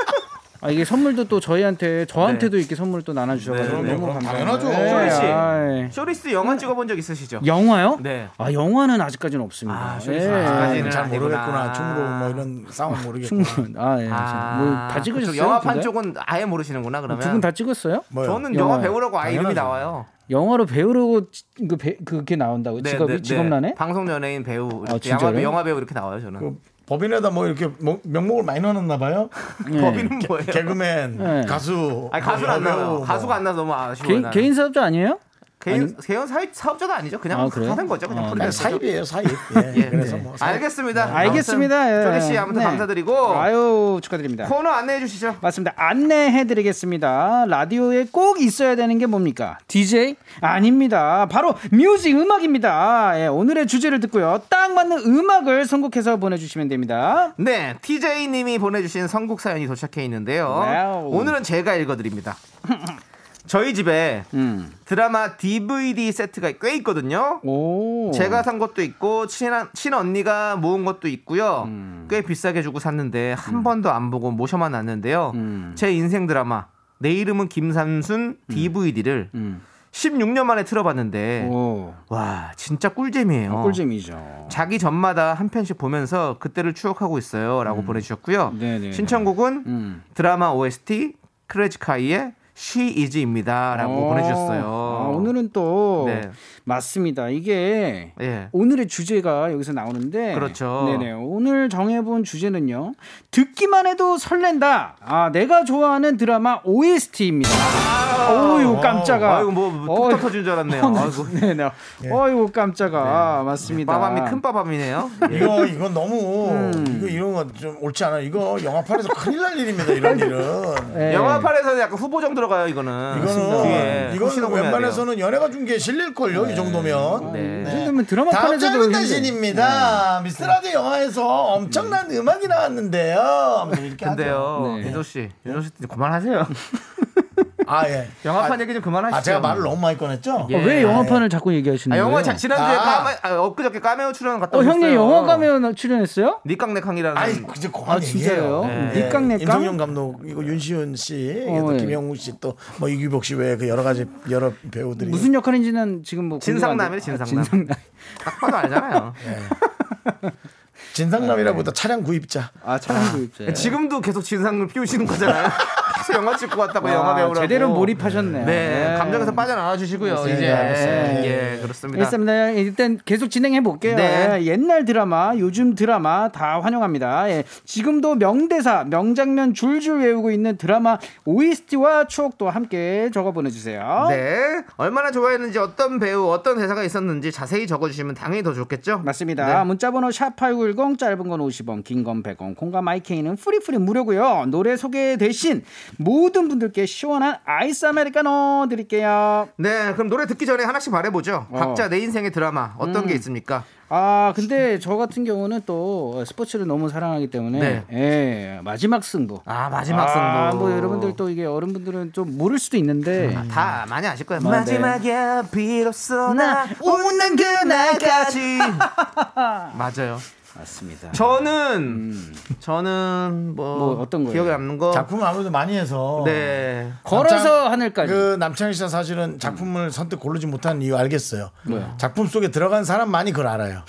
아, 이게 선물도 또 저희한테 저한테도 이렇게 선물 또 나눠 주셔 가지고 네, 너무 그럼 감사합니다. 당연하죠. 쇼리 씨. 아이. 쇼리스 영화 찍어본 적 있으시죠? 영화요? 네. 아, 영화는 아직까지는 없습니다. 아, 쇼리 씨 예. 아직까지는 잘. 모르겠구나 춤으로 뭐 이런 싸움 모르겠구나 충분. 아, 예. 아, 뭐다 찍으셨어요? 영화판 근데? 쪽은 아예 모르시는구나 그러면. 두 분 다 찍었어요? 뭐요? 저는 영화. 배우라고 아 이름이. 나와요. 영화로 배우려고 지- 그 배, 그게 나온다고 직업이 직업란에? 방송 연예인 배우 아? 영화, 영화 배우 이렇게 나와요 저는. 그 법인에다 뭐 이렇게 뭐- 명목을 많이 넣어놨나 봐요 법인은 뭐예요? 개그맨 네. 가수 아니 가수는 안. 여배우, 가수가 안 나서 너무 아쉬워요. 나는. 개인 사업자 아니에요? 개인 개인 사업, 사업자도 아니죠. 그냥 아? 하는 거죠. 그냥 어, 그냥 프리랜서죠. 사입이에요 사입 예, 예, 그래서 네. 뭐 사입. 알겠습니다. 알겠습니다. 예. 쇼리 씨 아무튼 네. 감사드리고 아유 축하드립니다. 코너 안내해 주시죠. 맞습니다. 안내해 드리겠습니다. 라디오에 꼭 있어야 되는 게 뭡니까? DJ? 아닙니다. 바로 music 음악입니다. 예, 오늘의 주제를 듣고요. 딱 맞는 음악을 선곡해서 보내 주시면 됩니다. 네, TJ님이 보내 주신 선곡 사연이 도착해 있는데요. 와우. 오늘은 제가 읽어 드립니다. 저희 집에 음. 드라마 DVD 세트가 꽤 있거든요. 오. 제가 산 것도 있고 친한 친언니가 모은 것도 있고요. 음. 꽤 비싸게 주고 샀는데 한 번도 안 보고 모셔만 놨는데요. 음. 제 인생 드라마 내 이름은 김삼순 DVD를 음. 16년 만에 틀어봤는데 오. 와 진짜 꿀잼이에요. 어, 꿀잼이죠. 자기 전마다 한 편씩 보면서 그때를 추억하고 있어요라고 보내주셨고요. 네네. 신청곡은 음. 드라마 OST 크레지카이의 She Is입니다라고 어. 보내주셨어요. 아, 오늘은 또 네. 맞습니다. 이게 예. 오늘의 주제가 여기서 나오는데 그렇죠. 네네. 오늘 정해본 주제는요. 듣기만 해도 설렌다. 아, 내가 좋아하는 드라마 OST입니다. 어유 깜짝아. 아이고 뭐 어이. 툭 터진 줄 알았네요. 아이고 네네. 어유 깜짝아. 맞습니다. 빠밤이 큰 빠밤이네요. 이거 이거 너무 음. 이거 이런 거좀 옳지 않아 이거 영화판에서 큰일 날 일입니다 이런 일은 예. 영화판에서는 약간 후보정 들어가 요 이거는. 이거는 뒤에 이거는 웬만해서는 연예가 중계 실릴 걸요 이 정도면 네. 이 정도면 다음 드라마판에서도 장은 힘들- 당신입니다. 미스라디 영화에서 엄청난 음악이 나왔는데요. 근데요, 네. 윤조 씨, 윤조 씨 그만하세요. 아 예. 영화판 아, 얘기 좀 그만하시죠. 아 제가 말을 너무 많이 꺼냈죠. 예. 어, 왜 영화판을 자꾸 얘기하시는 아, 거예요? 영화 자, 지난주에 아. 까메, 아, 엊그저께 까메오 출연 갔다 어. 형님 영화 가면 출연했어요? 니깡네캉이라는 아니 그저 그만 아, 진짜요? 네. 니깡내깡? 임성용 감독 이거 윤시윤 씨, 어, 또 예. 김영우 씨 또 뭐 이규복 씨 외에 그 여러 가지 여러 배우들이 무슨 역할인지는 지금 뭐 돼- 아, 진상남. 진상남. 딱 봐도 알잖아요. 진상남이라보다 차량 구입자. 아 차량 구입자. 지금도 계속 진상을 피우시는 거잖아요. 가서 영화 찍고 왔다고 와, 영화 배우라고. 제대로 몰입하셨네. 네, 감정에서 빠져나와 주시고요. 맞습니다. 이제 알겠습니다. 예, 그렇습니다. 알겠습니다. 일단 계속 진행해 볼게요. 네. 예, 옛날 드라마, 요즘 드라마 다 환영합니다. 예, 지금도 명대사, 명장면 줄줄 외우고 있는 드라마 OST와 추억도 함께 적어 보내주세요. 네, 얼마나 좋아했는지 어떤 배우, 어떤 대사가 있었는지 자세히 적어주시면 당연히 더 좋겠죠. 맞습니다. 네. 문자번호 샵 8910 짧은 건 50원, 긴 건 100원, 콩과 마이케이는 free free 무료고요. 노래 소개 대신 모든 분들께 시원한 아이스 아메리카노 드릴게요. 네, 그럼 노래 듣기 전에 하나씩 말해보죠. 어. 각자 내 인생의 드라마 어떤 게 있습니까? 아 근데 저 같은 경우는 또 스포츠를 너무 사랑하기 때문에 네. 예, 마지막 승부. 아 마지막 아, 승부. 뭐 여러분들 또 이게 어른분들은 좀 모를 수도 있는데 다 많이 아실 거예요. 아, 마지막에 비로소 나 웃는 그날까지. 맞아요. 맞습니다. 저는 저는 뭐, 뭐 어떤 거예요? 기억에 남는 거. 작품을 아무래도 많이 해서 네. 걸어서 하늘까지. 그 남창희 씨가 사실은 작품을 선뜻 고르지 못한 이유 알겠어요. 뭐야? 작품 속에 들어간 사람만이 그걸 알아요.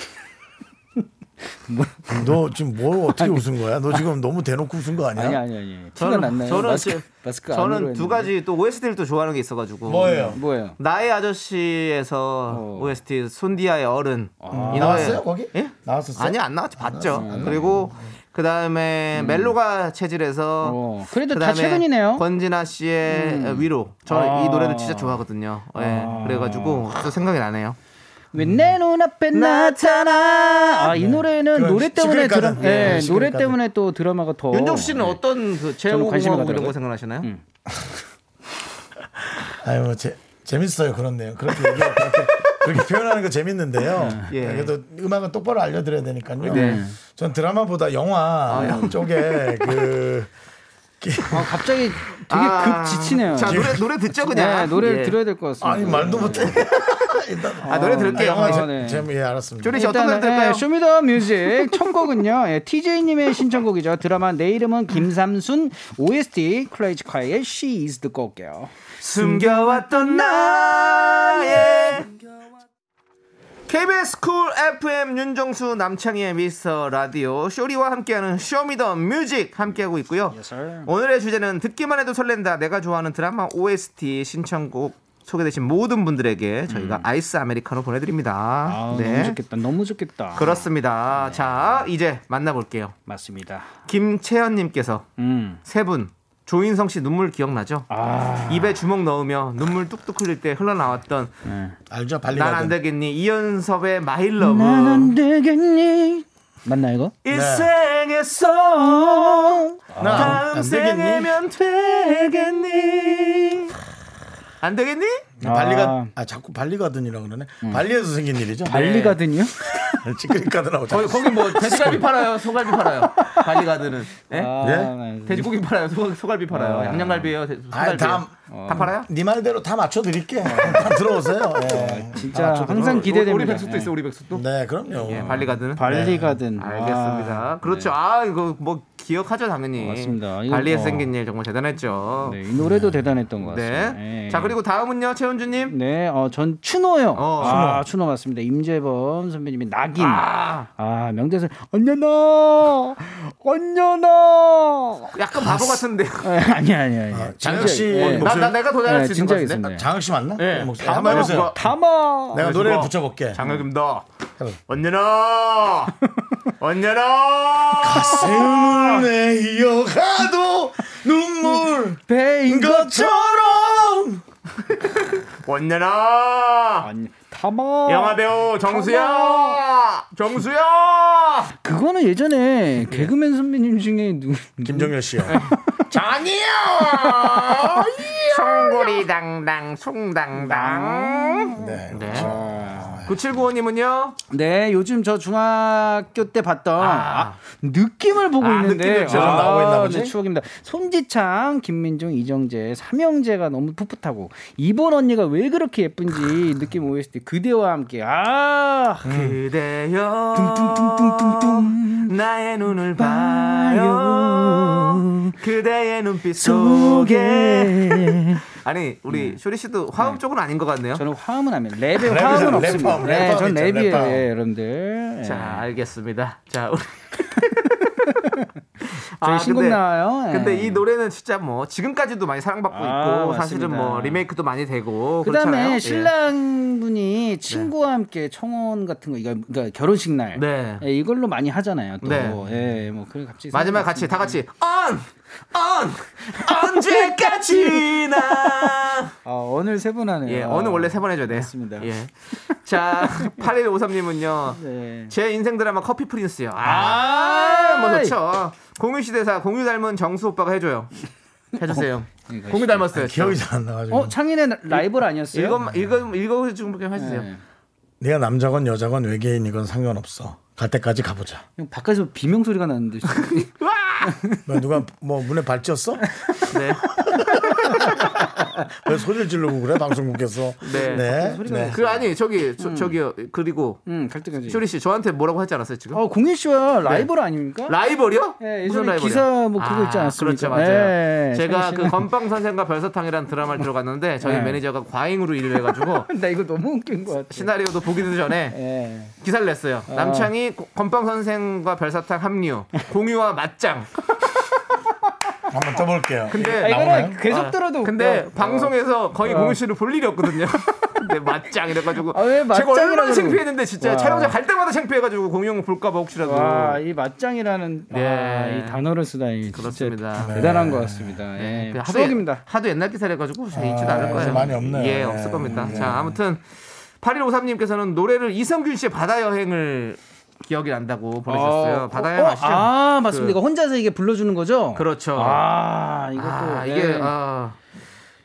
너 지금 뭐 어떻게 웃은 거야? 너 지금 너무 대놓고 웃은 거 아니야? 아니 아니 아니. 티가 저는 났나요? 저는 마스크, 지- 마스크 저는 두. 가지 또 OST를 또 좋아하는 게 있어가지고. 뭐예요? 뭐예요? 나의 아저씨에서 어. OST 손디아의 어른. 이 나왔어요 거기? 예? 나왔었어요? 아니 안 나왔지 봤죠. 그리고 그 다음에 멜로가 체질에서 어, 그래도 다 최근이네요. 권진아 씨의 위로. 저는 아. 이 노래도 진짜 좋아하거든요. 예. 그래가지고 또 생각이 나네요. 왜내 눈앞에 나타나? 아, 이 노래는 그건 노래 때문에 드라, 가든. 예, 예, 노래. 때문에 또 드라마가 더 윤정수 씨는 어떤 그 제오공화국 이런. 거 생각나시나요? 아유 뭐 재, 재밌어요 그런데요. 그렇게 얘기하- 그렇게, 그렇게 표현하는 거 재밌는데요. 예. 그래도 음악은 똑바로 알려드려야 되니까요. 네. 전 드라마보다 영화 쪽에 그 아, 갑자기 되게 아, 급 지치네요. 자 노래 노래 듣죠 그냥. 네, 노래를 예. 들어야 될 것 같습니다. 아니 말도 못해. 일단 아 노래 들을게요. 영화 아, 재, 네. 재미 예, 알았습니다. 쇼리 씨 어떤 노래 일단은 들을까요? 예, Show Me the Music 첫 곡은요. 예, TJ님의 신청곡이죠. 드라마 내 이름은 김삼순 OST 클래지콰이의 She is 듣고 올게요. 숨겨왔던 나의 KBS 쿨 FM 윤정수 남창희의 미스터 라디오 쇼리와 함께하는 Show Me the Music 함께하고 있고요. sir. 오늘의 주제는 듣기만 해도 설렌다 내가 좋아하는 드라마 OST 신청곡 소개되신 모든 분들에게 저희가 아이스 아메리카노 보내드립니다. 네. 아, 너무 좋겠다. 너무 좋겠다. 그렇습니다. 자 이제 만나볼게요. 맞습니다. 김채연님께서 음. 세분 조인성 씨 눈물 기억나죠? 아, 입에 주먹 넣으며 눈물 뚝뚝 흘릴 때 흘러나왔던 알죠? 발리 난안 가든. 되겠니 이연섭의 마일러브 난안 되겠니? 맞나 이거? 일생에서 나 다음 안 되겠니? 생에면 되겠니 안 되겠니? 발리가 아 자꾸 발리가든이라 그러네. 발리에서 생긴 일이죠. 발리가든요? 찌끄리 가든하고 거기, 거기 뭐 돼지갈비 팔아요 소갈비 팔아요 발리가드는 예? 아, 네? 네. 돼지고기 팔아요 소, 소갈비 팔아요 양념갈비예요 돼- 아니, 소갈비예요 다, 다 팔아요? 네 말대로 다 맞춰 드릴게. 다 들어오세요. 예. 진짜 맞춰 항상 기대됩니다. 우리 백숙도 예. 있어 우리 백숙도 네, 그럼요. 예, 발리가드는 발리가든. 알겠습니다. 아, 그렇죠. 아 이거 뭐 기억하죠 당연히. 맞습니다. 이거 발리에서 뭐- 생긴 일 정말 대단했죠. 네, 이 노래도 대단했던 것 네. 같습니다. 예. 자 그리고 다음은요 최은주님. 네, 어, 전 추노요. 어, 아, 추노 맞습니다. 임재범 선배님이 낙인. 아, 아 명대사 언녀나, 언녀나. 약간 바보 같은데. 아니 아니 아니. 장혁 씨 예. 나, 나 내가 더 잘할 네, 수 있는 것 같은데. 장혁 씨 맞나? 네. 한번 해보세요. 뭐- 담아. 내가 노래를 뭐- 붙여볼게. 장혁입니다. 해봐. 언제나 언제나 가슴을 내어가도 눈물 배인 것처럼. 언제나 아니, 담아. 영화 배우 정수야. 정수야. 그거는 예전에 개그맨 선배님 중에 누 김정열 씨요. 장이야. 송골이 당당 송당당. 네. 네. 9795님은요 네, 요즘 저 중학교 때 봤던 아. 아, 느낌을 보고 아, 있는데 지금 나오고 있나 보지? 네, 추억입니다. 손지창, 김민종, 이정재 삼형제가 너무 풋풋하고 이번 언니가 왜 그렇게 예쁜지 느낌 OST 그대와 함께 아 그대여 뚱뚱뚱뚱뚱 나의 눈을 봐요. 그대의 눈빛 속에. 아니 우리 쇼리 씨도 화음 쪽은 아닌 것 같네요. 저는 화음은 안 합니다. 랩에 랩이잖아, 화음은 랩 없습니다. 화음, 랩 네, 화음 전 랩 랩이에요, 화음. 예, 여러분들. 예. 자 알겠습니다. 자 우리 저희 신곡 근데- 나와요. 예. 근데 이 노래는 진짜 뭐 지금까지도 많이 사랑받고 아, 있고 사실은 맞습니다. 뭐 리메이크도 많이 되고 그다음에 그렇잖아요. 예. 신랑분이 친구와 함께 청혼 같은 거 이거 그러니까 결혼식 날 네. 예, 이걸로 많이 하잖아요. 또 네. 예, 뭐 그래 갑자기 마지막 같이 다 같이 on on 언제까지나 어, 오늘 세분 하네요. 예 어느 원래 세 번 해줘야 돼요. 맞습니다. 예. 자 8153님은요. 네. 제 인생 드라마 커피 프린스요. 아, 뭐. 좋죠. 공유 시대사 공유 닮은 정수 오빠가 해줘요. 해주세요. 이거 공유 닮았어요. 기억이 잘 안 나가지고. 어 창인의 라이벌 아니었어요? 이거 이거 이거 좀 해주세요. 네. 네가 남자건 여자건 외계인이건 상관없어. 갈 때까지 가보자. 형 바깥에서 비명 소리가 나는데 뭐 누가 뭐 문에 발 찧었어? 네. 왜 소리를 지르고 그래 방송국에서? 네. 네. 네. 그 아니 저기 저, 저기요 그리고 음, 갈. 쇼리 씨 저한테 뭐라고 하지 않았어요 지금? 어, 공유 씨와 라이벌 아닙니까? 라이벌이요? 예, 무슨 라이벌이요? 기사 뭐 그거 있지 않았습니까? 그렇죠, 맞아요. 예, 제가 그 건빵 선생과 별사탕이라는 드라마를 들어갔는데 저희 예. 매니저가 과잉으로 일을 해가지고 나 이거 너무 웃긴 것 같아. 시나리오도 보기도 전에 예. 기사를 냈어요. 남창희 고- 건빵 선생과 별사탕 합류, 공유와 맞짱. 한번 떠볼게요. 근데 아? 이거는 계속 들어도 아, 근데 웃겨. 방송에서 거의 어. 공유 씨를 볼 일이 없거든요. 근데 맞짱 이래가지고 아, 왜 제가 맞짱이라고 얼마나 그러고. 창피했는데 진짜 와. 촬영장 갈 때마다 창피해가지고 공유 형 볼까봐 혹시라도. 와, 이 맞짱이라는 네. 와, 이 단어를 쓰다니 그렇습니다. 대단한 것 같습니다. 네, 예. 그 하도, 추억입니다. 옛- 하도 옛날 기사래가지고 잘 잊지도 아, 않을 거예요. 많이 없네요. 예, 네. 없을 겁니다. 네. 자, 아무튼 8153님께서는 노래를 이성균 씨의 바다 여행을 기억이 난다고 보내셨어요. 어, 바다 어, 여행 어, 아시죠? 아, 맞습니다. 그- 이거 혼자서 이게 불러주는 거죠? 그렇죠. 아, 이것도 아, 예. 이게 아,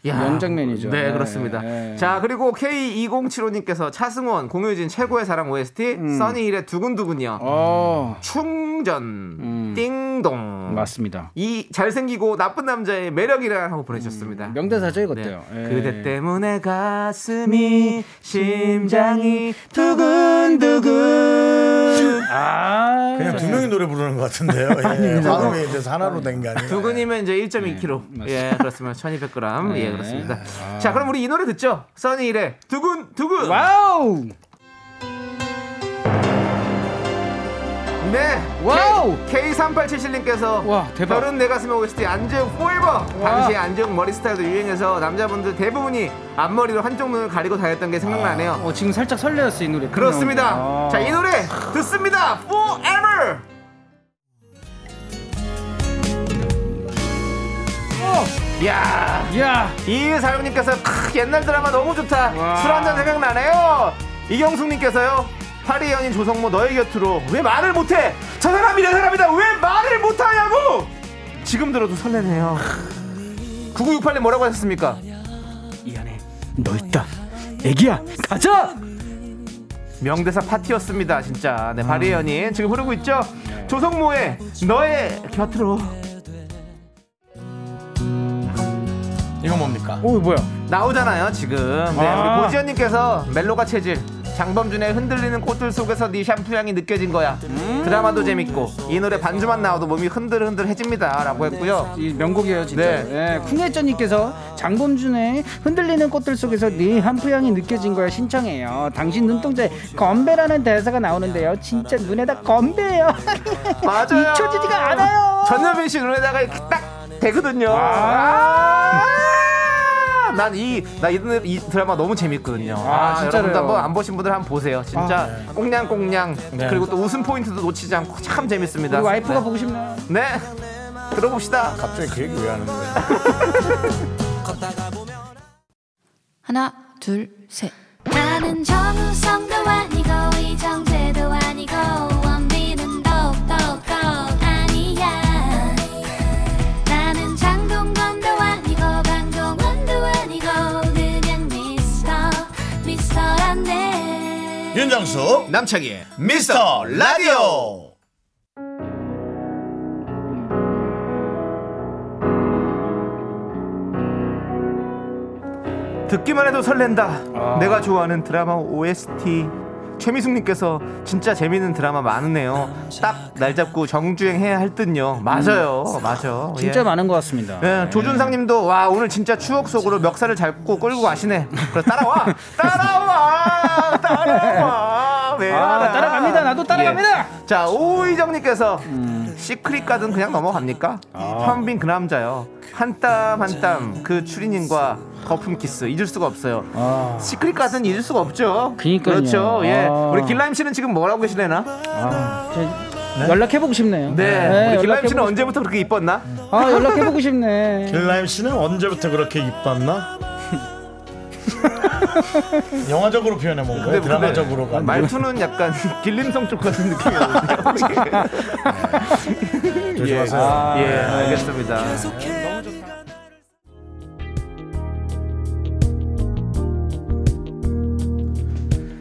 야. 명장면이죠. 네, 네, 그렇습니다. 네. 자, 그리고 K2075님께서 차승원, 공효진 최고의 사랑 OST, 써니힐의 두근두근이요. 어, 충전, 음. 띵동. 맞습니다. 이 잘생기고 나쁜 남자의 매력이라 하고 보내주셨습니다. 명대사죠, 이것도요. 네. 예. 그대 때문에 가슴이 심장이 두근두근 아, 그냥 두 명이 노래 부르는 것 같은데요. 예. 마음에 대해서 하나로 된 게 아니라. 두 근이면 이제 1.2kg 예 그렇습니다 1200g 예 네. 그렇습니다 자 그럼 우리 이 노래 듣죠 써니힐의 두근 두근 Wow! 네 wow! K3877님께서 와, 대박. 별은 내 가슴에 OST 안재욱 포에버 당시 안재욱 머리 스타일도 유행해서 남자분들 대부분이 앞머리로 한쪽 눈을 가리고 다녔던 게 생각나네요 어, 지금 살짝 설레었어, 이 노래. 그렇습니다 아. 자 이 노래 듣습니다 Forever 야. 야, 이사령님께서 옛날 드라마 너무 좋다. 와. 술 한잔 생각나네요. 이경숙님께서요. 파리 연인 조성모 너의 곁으로 왜 말을 못해? 저 사람이 내 사람이다. 왜 말을 못하냐고! 지금 들어도 설레네요. 9968님 뭐라고 하셨습니까? 이 안에 너 있다. 애기야, 가자! 명대사 파티였습니다 진짜. 네 파리 연인 지금 흐르고 있죠? 조성모의 너의 곁으로 뭡니까? 오, 뭐야? 나오잖아요 지금 네, 아. 우리 고지현님께서 멜로가 체질 장범준의 흔들리는 꽃들 속에서 네 샴푸 향이 느껴진 거야 드라마도 재밌고 이 노래 반주만 나와도 몸이 흔들흔들해집니다 라고 했고요 이 명곡이에요, 진짜. 네. 예, 쿵예전님께서 장범준의 흔들리는 꽃들 속에서 네 한푸향이 느껴진 거야 신청해요. 당신 눈동자에 건배라는 대사가 나오는데요. 진짜 눈에다 건배예요. 맞아요 잊혀지지가 않아요. 전여빈 씨 눈에다가 이렇게 딱 되거든요 아. 난 이 나 이 드라마 너무 재밌거든요. 아, 아? 여러분도 한번 안 보신 분들 한번 보세요. 진짜 아, 네. 꽁냥꽁냥 그리고 또 웃음 포인트도 놓치지 않고 참 재밌습니다. 우리 와이프가 네. 보고 싶네요. 네. 들어봅시다. 갑자기 그 얘기 왜 하는 거예요? 하나, 둘, 셋. 나는 정우성도 아니고 이정 윤정수 남창희. 미스터 라디오. 듣기만 해도 설렌다. 아. 내가 좋아하는 드라마 OST. 최미숙님께서 진짜 재밌는 드라마 많으네요. 딱 날 잡고 정주행 해야 할 듯요. 맞아요, 맞아. 진짜 예. 많은 것 같습니다. 예, 조준상님도 와 오늘 진짜 추억 속으로 멱살을 잡고 끌고 가시네. 그래 따라와, 따라와, 따라와. 왜 아. 따라갑니다. 나도 따라갑니다. 예. 자 오이정님께서 Secret Garden 그냥 넘어갑니까? 현빈 그 남자요. 한 땀 한 땀 그 추리닝과 거품 키스 잊을 수가 없어요. 아, Secret Garden 잊을 수가 없죠. 그니까요. 그렇죠. 예. 아. 우리 길라임 씨는 지금 뭐라고 계시려나? 아, 저 연락해보고 싶네요. 네. 우리 길라임 씨는 연락해보고 언제부터 그렇게 이뻤나? 싶- 아, 연락해보고 싶네. 길라임 씨는 언제부터 그렇게 이뻤나? 영화적으로 표현해 본 거예요? 드라마적으로가 말투는 약간 길림성 쪽 같은 느낌이거든요. 조심하세요. 예, 알겠습니다.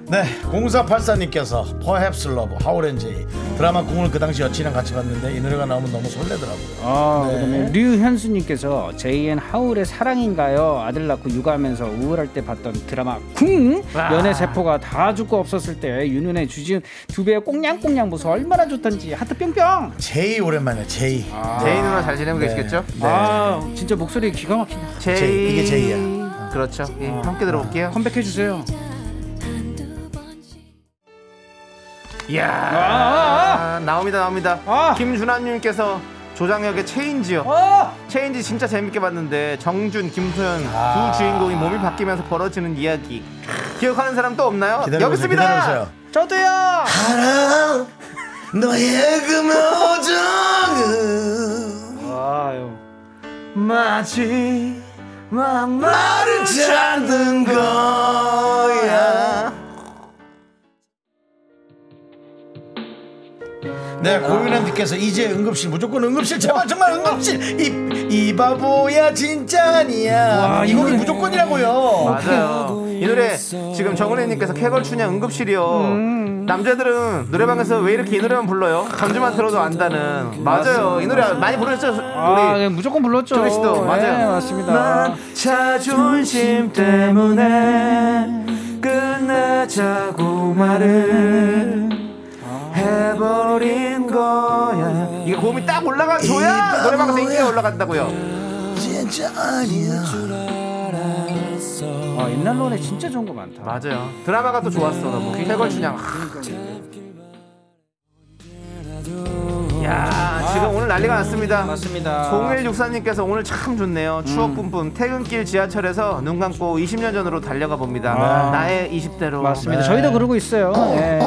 네, 0484님께서 Perhaps Love, 하우렌제이 드라마 궁을 그 당시 여친이랑 같이 봤는데 이 노래가 나오면 너무 설레더라고요. 아, 네. 그다음에 류현수님께서 제이 and 하울의 사랑인가요? 아들 낳고 육아하면서 우울할 때 봤던 드라마 궁 연애 세포가 다 죽고 없었을 때 윤은혜 주지훈 두 배우의 꽁냥꽁냥 모습 얼마나 좋던지 하트 뿅뿅. 제이 오랜만에 제이. 제이 누나 잘 지내고 네. 계시겠죠? 네. 아, 진짜 목소리 기가 막히네. 제이. 제이, 이게 제이야. 그렇죠. 예, 함께 들어볼게요. 컴백해 주세요. 이야. 아, 나옵니다, 나옵니다. 아. 김준환님께서 조장혁의 체인지요. 아, 체인지 진짜 재밌게 봤는데 정준, 김소연 아. 두 주인공이 몸이 바뀌면서 벌어지는 이야기. 기억하는 사람 또 없나요? 여기. 있습니다. 기다려보세요. 저도요. 알아 너의 그 표정은 아유. 마치 막 나를 찾는 거 네, 고윤아님께서 이제 응급실 무조건 응급실 제발 정말 응급실 이, 이 바보야 진짜 아니야 와, 이이 곡이. 무조건이라고요 맞아요. 이 노래 지금 정은혜님께서 캐걸 추냐 응급실이요. 음. 남자들은 노래방에서 왜 이렇게 이 노래만 불러요? 전주만 들어도 안다는. 맞아요. 이 노래 많이 부르셨죠? 아, 우리 네, 무조건 불렀죠. 조리 씨도 맞아요. 네, 맞습니다. 난 자존심 때문에 끝내자고 말을 해버린 거야. 이게 고음이 딱 올라가줘야 노래방에서 인기가 올라간다고요. 진짜 아니야 아, 옛날 노래 진짜 좋은 거 많다. 맞아요. 드라마가 또 좋았어 너무. 해걸 춘향. 야 지금 오늘 난리가 났습니다. 맞습니다. 0164님께서 오늘 참 좋네요. 추억 뿜뿜 퇴근길 지하철에서 눈 감고 20년 전으로 달려가 봅니다. 아. 나의 20대로. 맞습니다. 저희도 그러고 있어요. 네.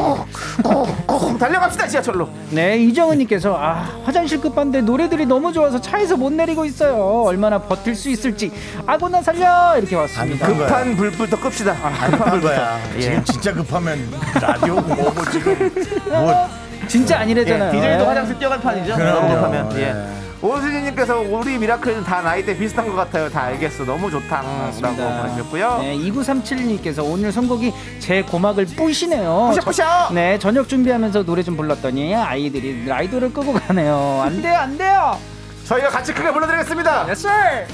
달려갑시다 지하철로. 네, 이정은님께서 아 화장실 급한데 노래들이 너무 좋아서 차에서 못 내리고 있어요. 얼마나 버틸 수 있을지 아고나 살려 이렇게 왔습니다. 아니, 급한 급한 불부터 끕시다. 안 급한 거야 예. 지금 진짜 급하면 라디오고 뭐고 지금 뭐 진짜 예, 아니래잖아요. DJ도 네. 화장실 뛰어갈 판이죠. 너무 급하면. 예. 예. 오수진님께서 우리 미라클은 다 나이대 비슷한 것 같아요. 다 알겠어. 너무 좋다 라고 맞습니다. 보내주셨고요. 네, 2937님께서 오늘 선곡이 제 고막을 뿌시네요. 뿌셔, 뿌셔! 저- 네, 저녁 준비하면서 노래 좀 불렀더니 아이들이 라이도를 끄고 가네요. 안 돼요, 안 돼요. 저희가 같이 크게 불러드리겠습니다. Yes, sir.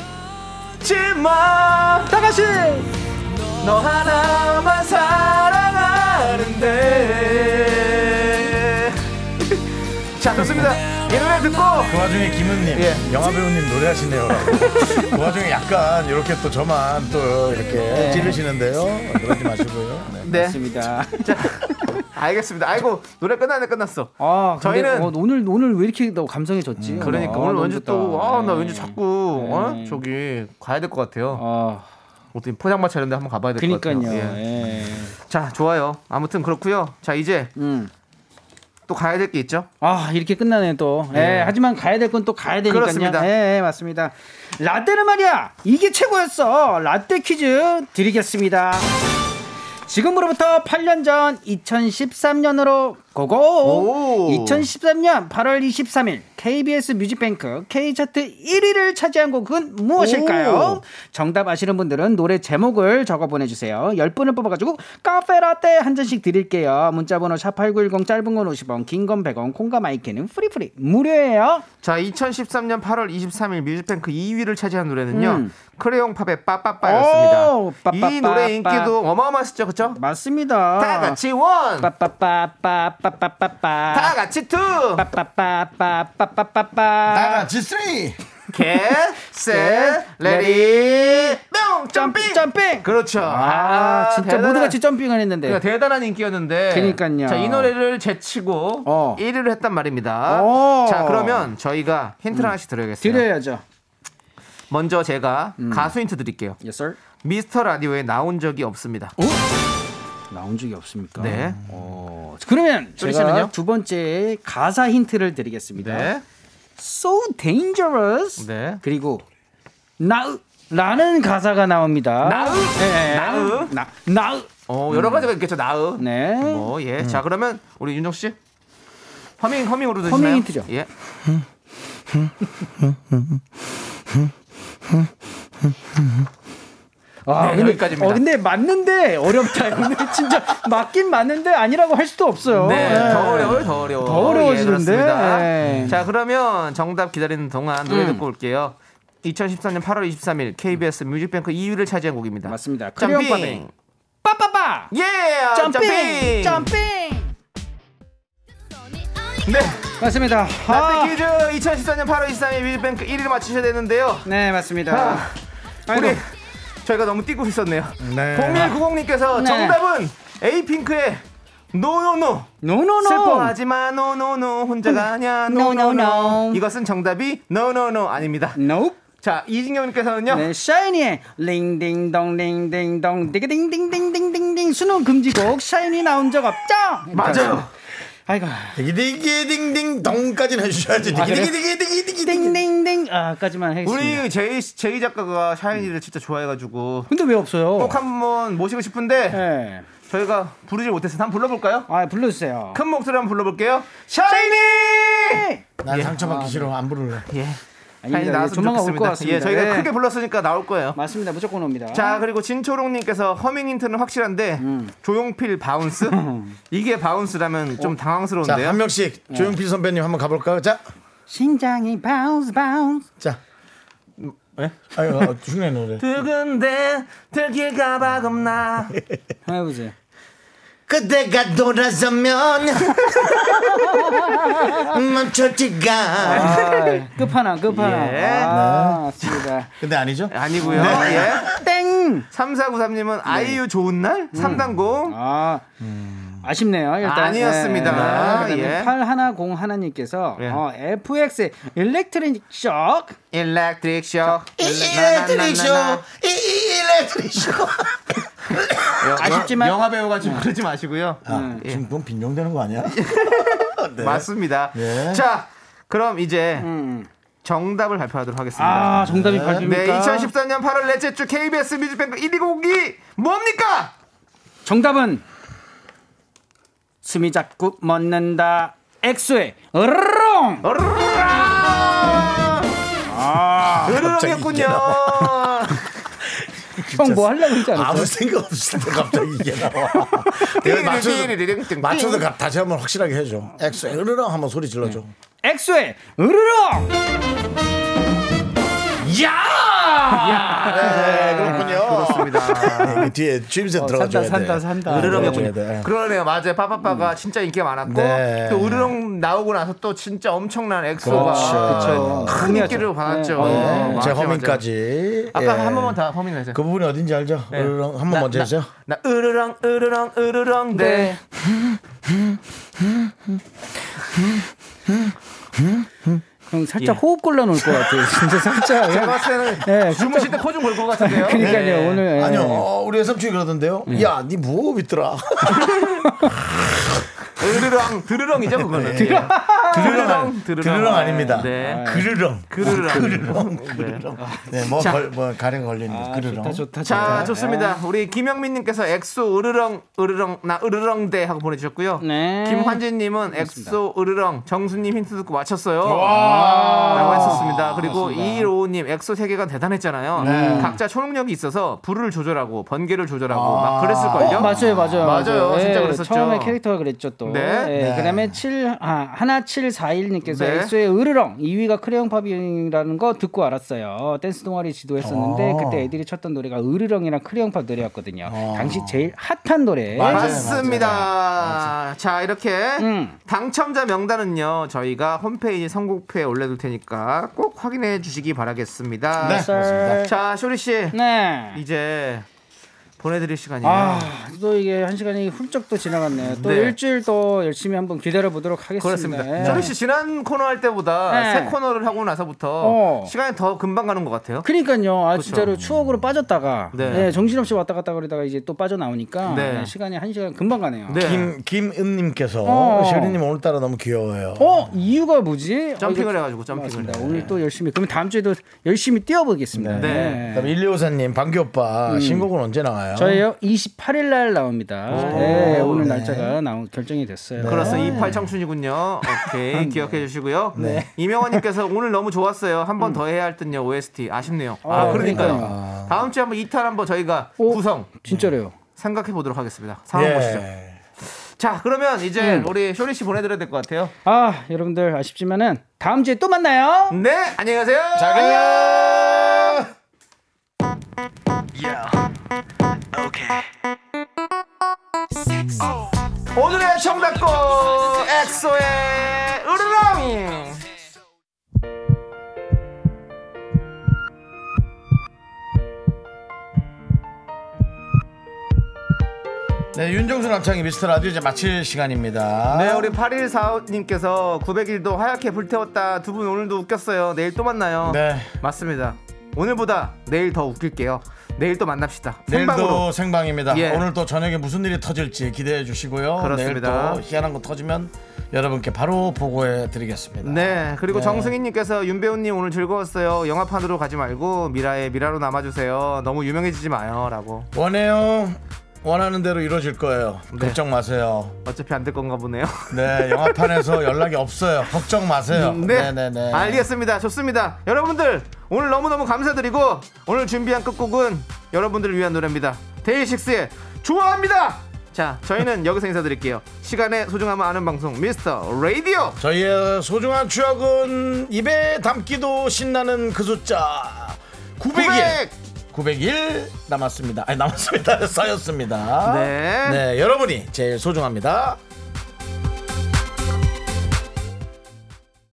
지마 다 같이. 너 하나만 사 좋습니다 이 노래 듣고 그 와중에 김은님 예. 영화 배우님 노래하시네요 그 와중에 약간 이렇게 또 저만 또 이렇게 찌르시는데요 그러지 마시고요 네. 네 맞습니다. 자, 알겠습니다 아이고 노래 끝났네 끝났어 아, 근데 저희는- 어, 오늘 오늘 왜 이렇게 너 감성해졌지? 그러니까 아, 오늘 너무 왠지 좋다. 또아나 네. 왠지 자꾸 어? 네. 저기 가야 될 것 같아요 아, 어떻게 포장마차 이런 데 한번 가봐야 될것 같아요 그니까요. 예. 예. 자 좋아요 아무튼 그렇고요 자 이제 음. 또 가야 될 게 있죠 아 이렇게 끝나네 또. 예, 하지만 가야 될 건 또 가야 되니까요. 그렇습니다. 예, 예, 맞습니다. 라떼는 말이야 이게 최고였어. 라떼 퀴즈 드리겠습니다. 지금으로부터 8년 전 2013년으로 go go. 오. 2013년 8월 23일 KBS 뮤직뱅크 K차트 1위를 차지한 곡은 무엇일까요? 오. 정답 아시는 분들은 노래 제목을 적어 보내주세요. 10분을 뽑아가지고 카페라떼 한 잔씩 드릴게요. 문자번호 샵8910 짧은 건 50원, 긴 건 100원, 콩과 마이크는 free free 무료예요. 자, 2013년 8월 23일 뮤직뱅크 2위를 차지한 노래는요. 음. 크레용 팝의 빠빠빠였습니다. 오. 이 노래 인기도 어마어마했죠, 그렇죠? 맞습니다. 다 같이 one, 빠빠빠빠 빠빠빠빠 다 같이 two. 빠빠빠빠빠빠빠빠 다 같이 three get set ready 뿅 jumping jumping. 그렇죠. 아, 진짜 대단한- 모두 같이 jumping을 했는데. 그러니까 대단한 인기였는데. 그러니까요. 자, 이 노래를 제치고 어. 1위를 했단 말입니다. 어. 자, 그러면 저희가 힌트를 하나씩 드려야겠어요. 드려야죠. 먼저 제가 음. 가수 힌트 드릴게요. Yes, sir. 미스터 라디오에 나온 적이 없습니다. 나온 적이 없습니까? 네. 어, 그러면 제가? 두 번째 가사 힌트를 드리겠습니다. 네. So dangerous. 네. 그리고 나으 라는 가사가 나옵니다. 나으? 네. 나으? 나 나으. 어, 여러 가지가 있겠죠. 나으. 네. 뭐, 예. 자, 그러면 우리 윤정 씨. 허밍 허밍으로 드시나요? 허밍 힌트죠. 예. 아, 네, 근데, 여기까지입니다. 어, 근데 맞는데 어렵다. 근데 진짜 맞긴 맞는데 아니라고 할 수도 없어요. 네, 네. 더 어려워요, 더 어려워. 더 어려워지는데. 예. 네. 자, 그러면 정답 기다리는 동안 노래 음. 듣고 올게요. 2014년 8월 23일 KBS 뮤직뱅크 2위를 차지한 곡입니다. 맞습니다. 점핑. 빠빠빠. 예! Jumping. Jumping. 네. 맞습니다. 라떼 아, 퀴즈 2014년 8월 23일 뮤직뱅크 1위를 맞추셔야 되는데요. 네, 맞습니다. 우리 아이고. 저희가 너무 뛰고 있었네요. 네. 0190님께서 네. 정답은 에이핑크의 노노노 노노노. 슬퍼하지 마 노노노 혼자가 아니야 노노노 노노노. 이것은 정답이 no no no 아닙니다. Nope. 자 이진경님께서는요. 네, 샤이니의 링딩동 링딩동 디그딩딩딩딩딩딩 수능 금지곡 샤이니 나온 적 없죠? 맞아요. 아이고. 디기디기딩딩 동까지는 해주셔야지. 아, 그래요? 디기디기디기디기딩. 딩딩딩 아까지만 하겠습니다. 우리 제이 제이 작가가 샤이니를 진짜 좋아해가지고 근데 왜 없어요? 꼭 한번 모시고 싶은데 네. 저희가 부르지 못해서 한번 불러볼까요? 아 불러주세요. 큰 목소리 한번 불러볼게요. 샤이니! 난 상처받기 싫어. 안 부를래. 예. 샤이니 나왔으면 조만간 올 좋겠습니다. 것 같습니다. 예, 저희가 네. 크게 불렀으니까 나올 거예요. 맞습니다. 무조건 옵니다. 자 그리고 진초롱님께서 허밍 힌트는 확실한데 음. 조용필 바운스 이게 바운스라면 좀 자, 당황스러운데요. 한 명씩 조용필 선배님 한번 가볼까요? 자, 심장이 bounce bounce. 자. 예? 아유, 어, 흉내 노래. 두근대 들릴까 봐 겁나. 해보세요. 그대가 돌아서면 멈춰지가. 아, 끝판왕 끝판왕. 예. 아, 맞습니다. 근데 아니죠? 아니고요. 네. 예. 땡. 3493님은 아이유 좋은 날 3단 고음. 아. 아쉽네요. 일단 아니었습니다. 네. 예. 8101 하나님께서 예. 어, FX의 Electric Shock electric shock. Electric shock, electric shock. 아쉽지만 영화 배우가 좀 그러지 마시고요. 아, 지금 그건 빈정되는 거 아니야? 네. 맞습니다. 예. 자, 그럼 이제 음. 정답을 발표하도록 하겠습니다. 아 정답이 발표입니까? 네, 2014년 8월 넷째 주 KBS 뮤직뱅크 1위 곡이 뭡니까? 정답은 숨이 자꾸 멎는다. 엑소의 으르렁. 아, 으르렁이었군요. 형뭐 하려고 그러지 않았어요? 아무 생각 없을 때 갑자기 이게 나와. 내가 맞춰서. 맞춰서 가- 다시 한번 확실하게 해줘. 엑소 으르렁 한번 소리 질러줘. 엑소의 으르렁. 야! 네, 그렇군요. 그렇습니다. 네, 뒤에 추임새 들어가줘야 돼. 산다, 산다, 산다. 들어가줘야 돼. 그러네요. 맞아요. 빠빠빠가 진짜 인기가 많았고 네. 또 으르렁 나오고 나서 또 진짜 엄청난 엑소가 그렇죠. 큰. 인기를 받았죠. 네. 네, 맞아요, 제. 허밍까지. 아까 예. 한 번만 더 허밍 해주세요. 그 부분이 어딘지 알죠? 네. 으르렁 한번 나- 먼저 나- 해주세요. 나 으르렁 으르렁 으르렁 네. 형 살짝 호흡 곤란 올 것 같아요. 진짜 살짝. 제가 봤을 때는 네, 주무실 때 코 좀 골 것 같은데요. 그러니까요 네. 오늘 예. 아니요, 어, 우리 여삼촌이 그러던데요. 야, 니 무호흡 있더라. 으르렁 드르렁이죠 그거는. 예. 드르렁, 드르렁 드르렁 아닙니다. 네. 그르렁. 그르렁. 그르렁. 네. 그르렁. 네, 뭐, 자. 걸, 뭐 가래가 걸리는 아, 그르렁. 좋다 좋다. 자 좋다. 좋습니다. 우리 김영민님께서 엑소 으르렁 으르렁 나 으르렁대 하고 보내주셨고요. 네. 김환진님은 엑소 으르렁 정수님 힌트 듣고 맞췄어요. 라고 했었습니다. 그리고 이로우님 엑소 세계관 대단했잖아요. 네. 각자 초능력이 있어서 불을 조절하고 번개를 조절하고 막 그랬을 걸요. 어, 맞아요 맞아요 맞아요. 진짜 그랬었죠. 처음에 캐릭터가 그랬죠 또. 또. 네. 예, 네. 그다음에 7 아, 하나 741님께서 네. 엑소의 으르렁 2위가 크레용 팝이라는 거 듣고 알았어요. 댄스 동아리 지도했었는데 어. 그때 애들이 췄던 노래가 으르렁이랑 크레용 팝 노래였거든요. 당시 제일 핫한 노래. 맞아요. 맞습니다. 자, 이렇게 음. 당첨자 명단은요, 저희가 홈페이지 선곡표에 올려 둘 테니까 꼭 확인해 주시기 바라겠습니다. 네, 그렇습니다. 자, 쇼리 씨. 네. 이제 보내드릴 시간이에요. 아, 또 이게 한 시간이 훌쩍 또 지나갔네요. 또 네. 일주일 또 열심히 한번 기다려 보도록 하겠습니다. 그렇습니다. 네. 씨 지난 코너 할 때보다 네. 새 코너를 하고 나서부터 어. 시간이 더 금방 가는 것 같아요. 그러니까요. 아 그렇죠. 진짜로 추억으로 빠졌다가 네. 네, 정신없이 왔다 갔다 그러다가 이제 또 빠져 나오니까 네. 네, 시간이 한 시간 금방 가네요. 네. 김 김은님께서 어. 시우리님 오늘따라 너무 귀여워요. 어 이유가 뭐지? 점핑을 어, 해가지고 점핑을. 오늘 또 열심히 그럼 다음 주에도 열심히 뛰어보겠습니다. 네. 네. 그다음에 1254님 방귀 오빠 신곡은 언제 나와요? 음. 저희요 28일 날 나옵니다. 네, 오늘 날짜가 나온 결정이 됐어요. 그렇습니다. 28 청춘이군요. 오케이 기억해 주시고요. 이명환님께서 오늘 너무 좋았어요. 한 번더 해야 할 듯요 OST 아쉽네요. 아, 아, 그러니까요. 그러니까요. 다음 주에 한번 2탄 한번 저희가 오. 구성 진짜로요. 생각해 보도록 하겠습니다. 상황 예. 보시죠. 자 그러면 이제 음. 우리 쇼리 씨 보내드려야 될 것 같아요. 아 여러분들 아쉽지만은 다음 주에 또 만나요. 네 안녕히 가세요. 잘 가요. 오늘의 정답곡 엑소의 으르렁이. 네, 윤정수 남창희 미스터 라디오 이제 마칠 시간입니다. 네, 우리 8145님께서 900일도 하얗게 불태웠다. 두 분 오늘도 웃겼어요. 내일 또 만나요. 네. 맞습니다. 오늘보다 내일 더 웃길게요. 내일 또 만납시다. 생방으로. 내일도 생방입니다. 예. 오늘 또 저녁에 무슨 일이 터질지 기대해 주시고요. 그렇습니다. 내일 또 희한한 거 터지면 여러분께 바로 보고해 드리겠습니다. 네, 그리고 네. 정승희님께서 윤배우님 오늘 즐거웠어요. 영화판으로 가지 말고 미라의 미라로 남아주세요. 너무 유명해지지 마요라고. 원해요. 원하는 대로 이루어질 거예요. 네. 걱정 마세요. 어차피 안 될 건가 보네요. 네, 영화판에서 연락이 없어요. 걱정 마세요. 네, 네, 네. 알겠습니다. 좋습니다. 여러분들 오늘 너무너무 감사드리고 오늘 준비한 끝곡은 여러분들을 위한 노래입니다. 데이식스의 좋아합니다. 자, 저희는 여기서 인사드릴게요. 시간의 소중함을 아는 방송 미스터 라디오. 저희의 소중한 추억은 입에 담기도 신나는 그 숫자 900일 900 일 남았습니다. 아니 남았습니다. 쌓였습니다. 네. 네, 여러분이 제일 소중합니다.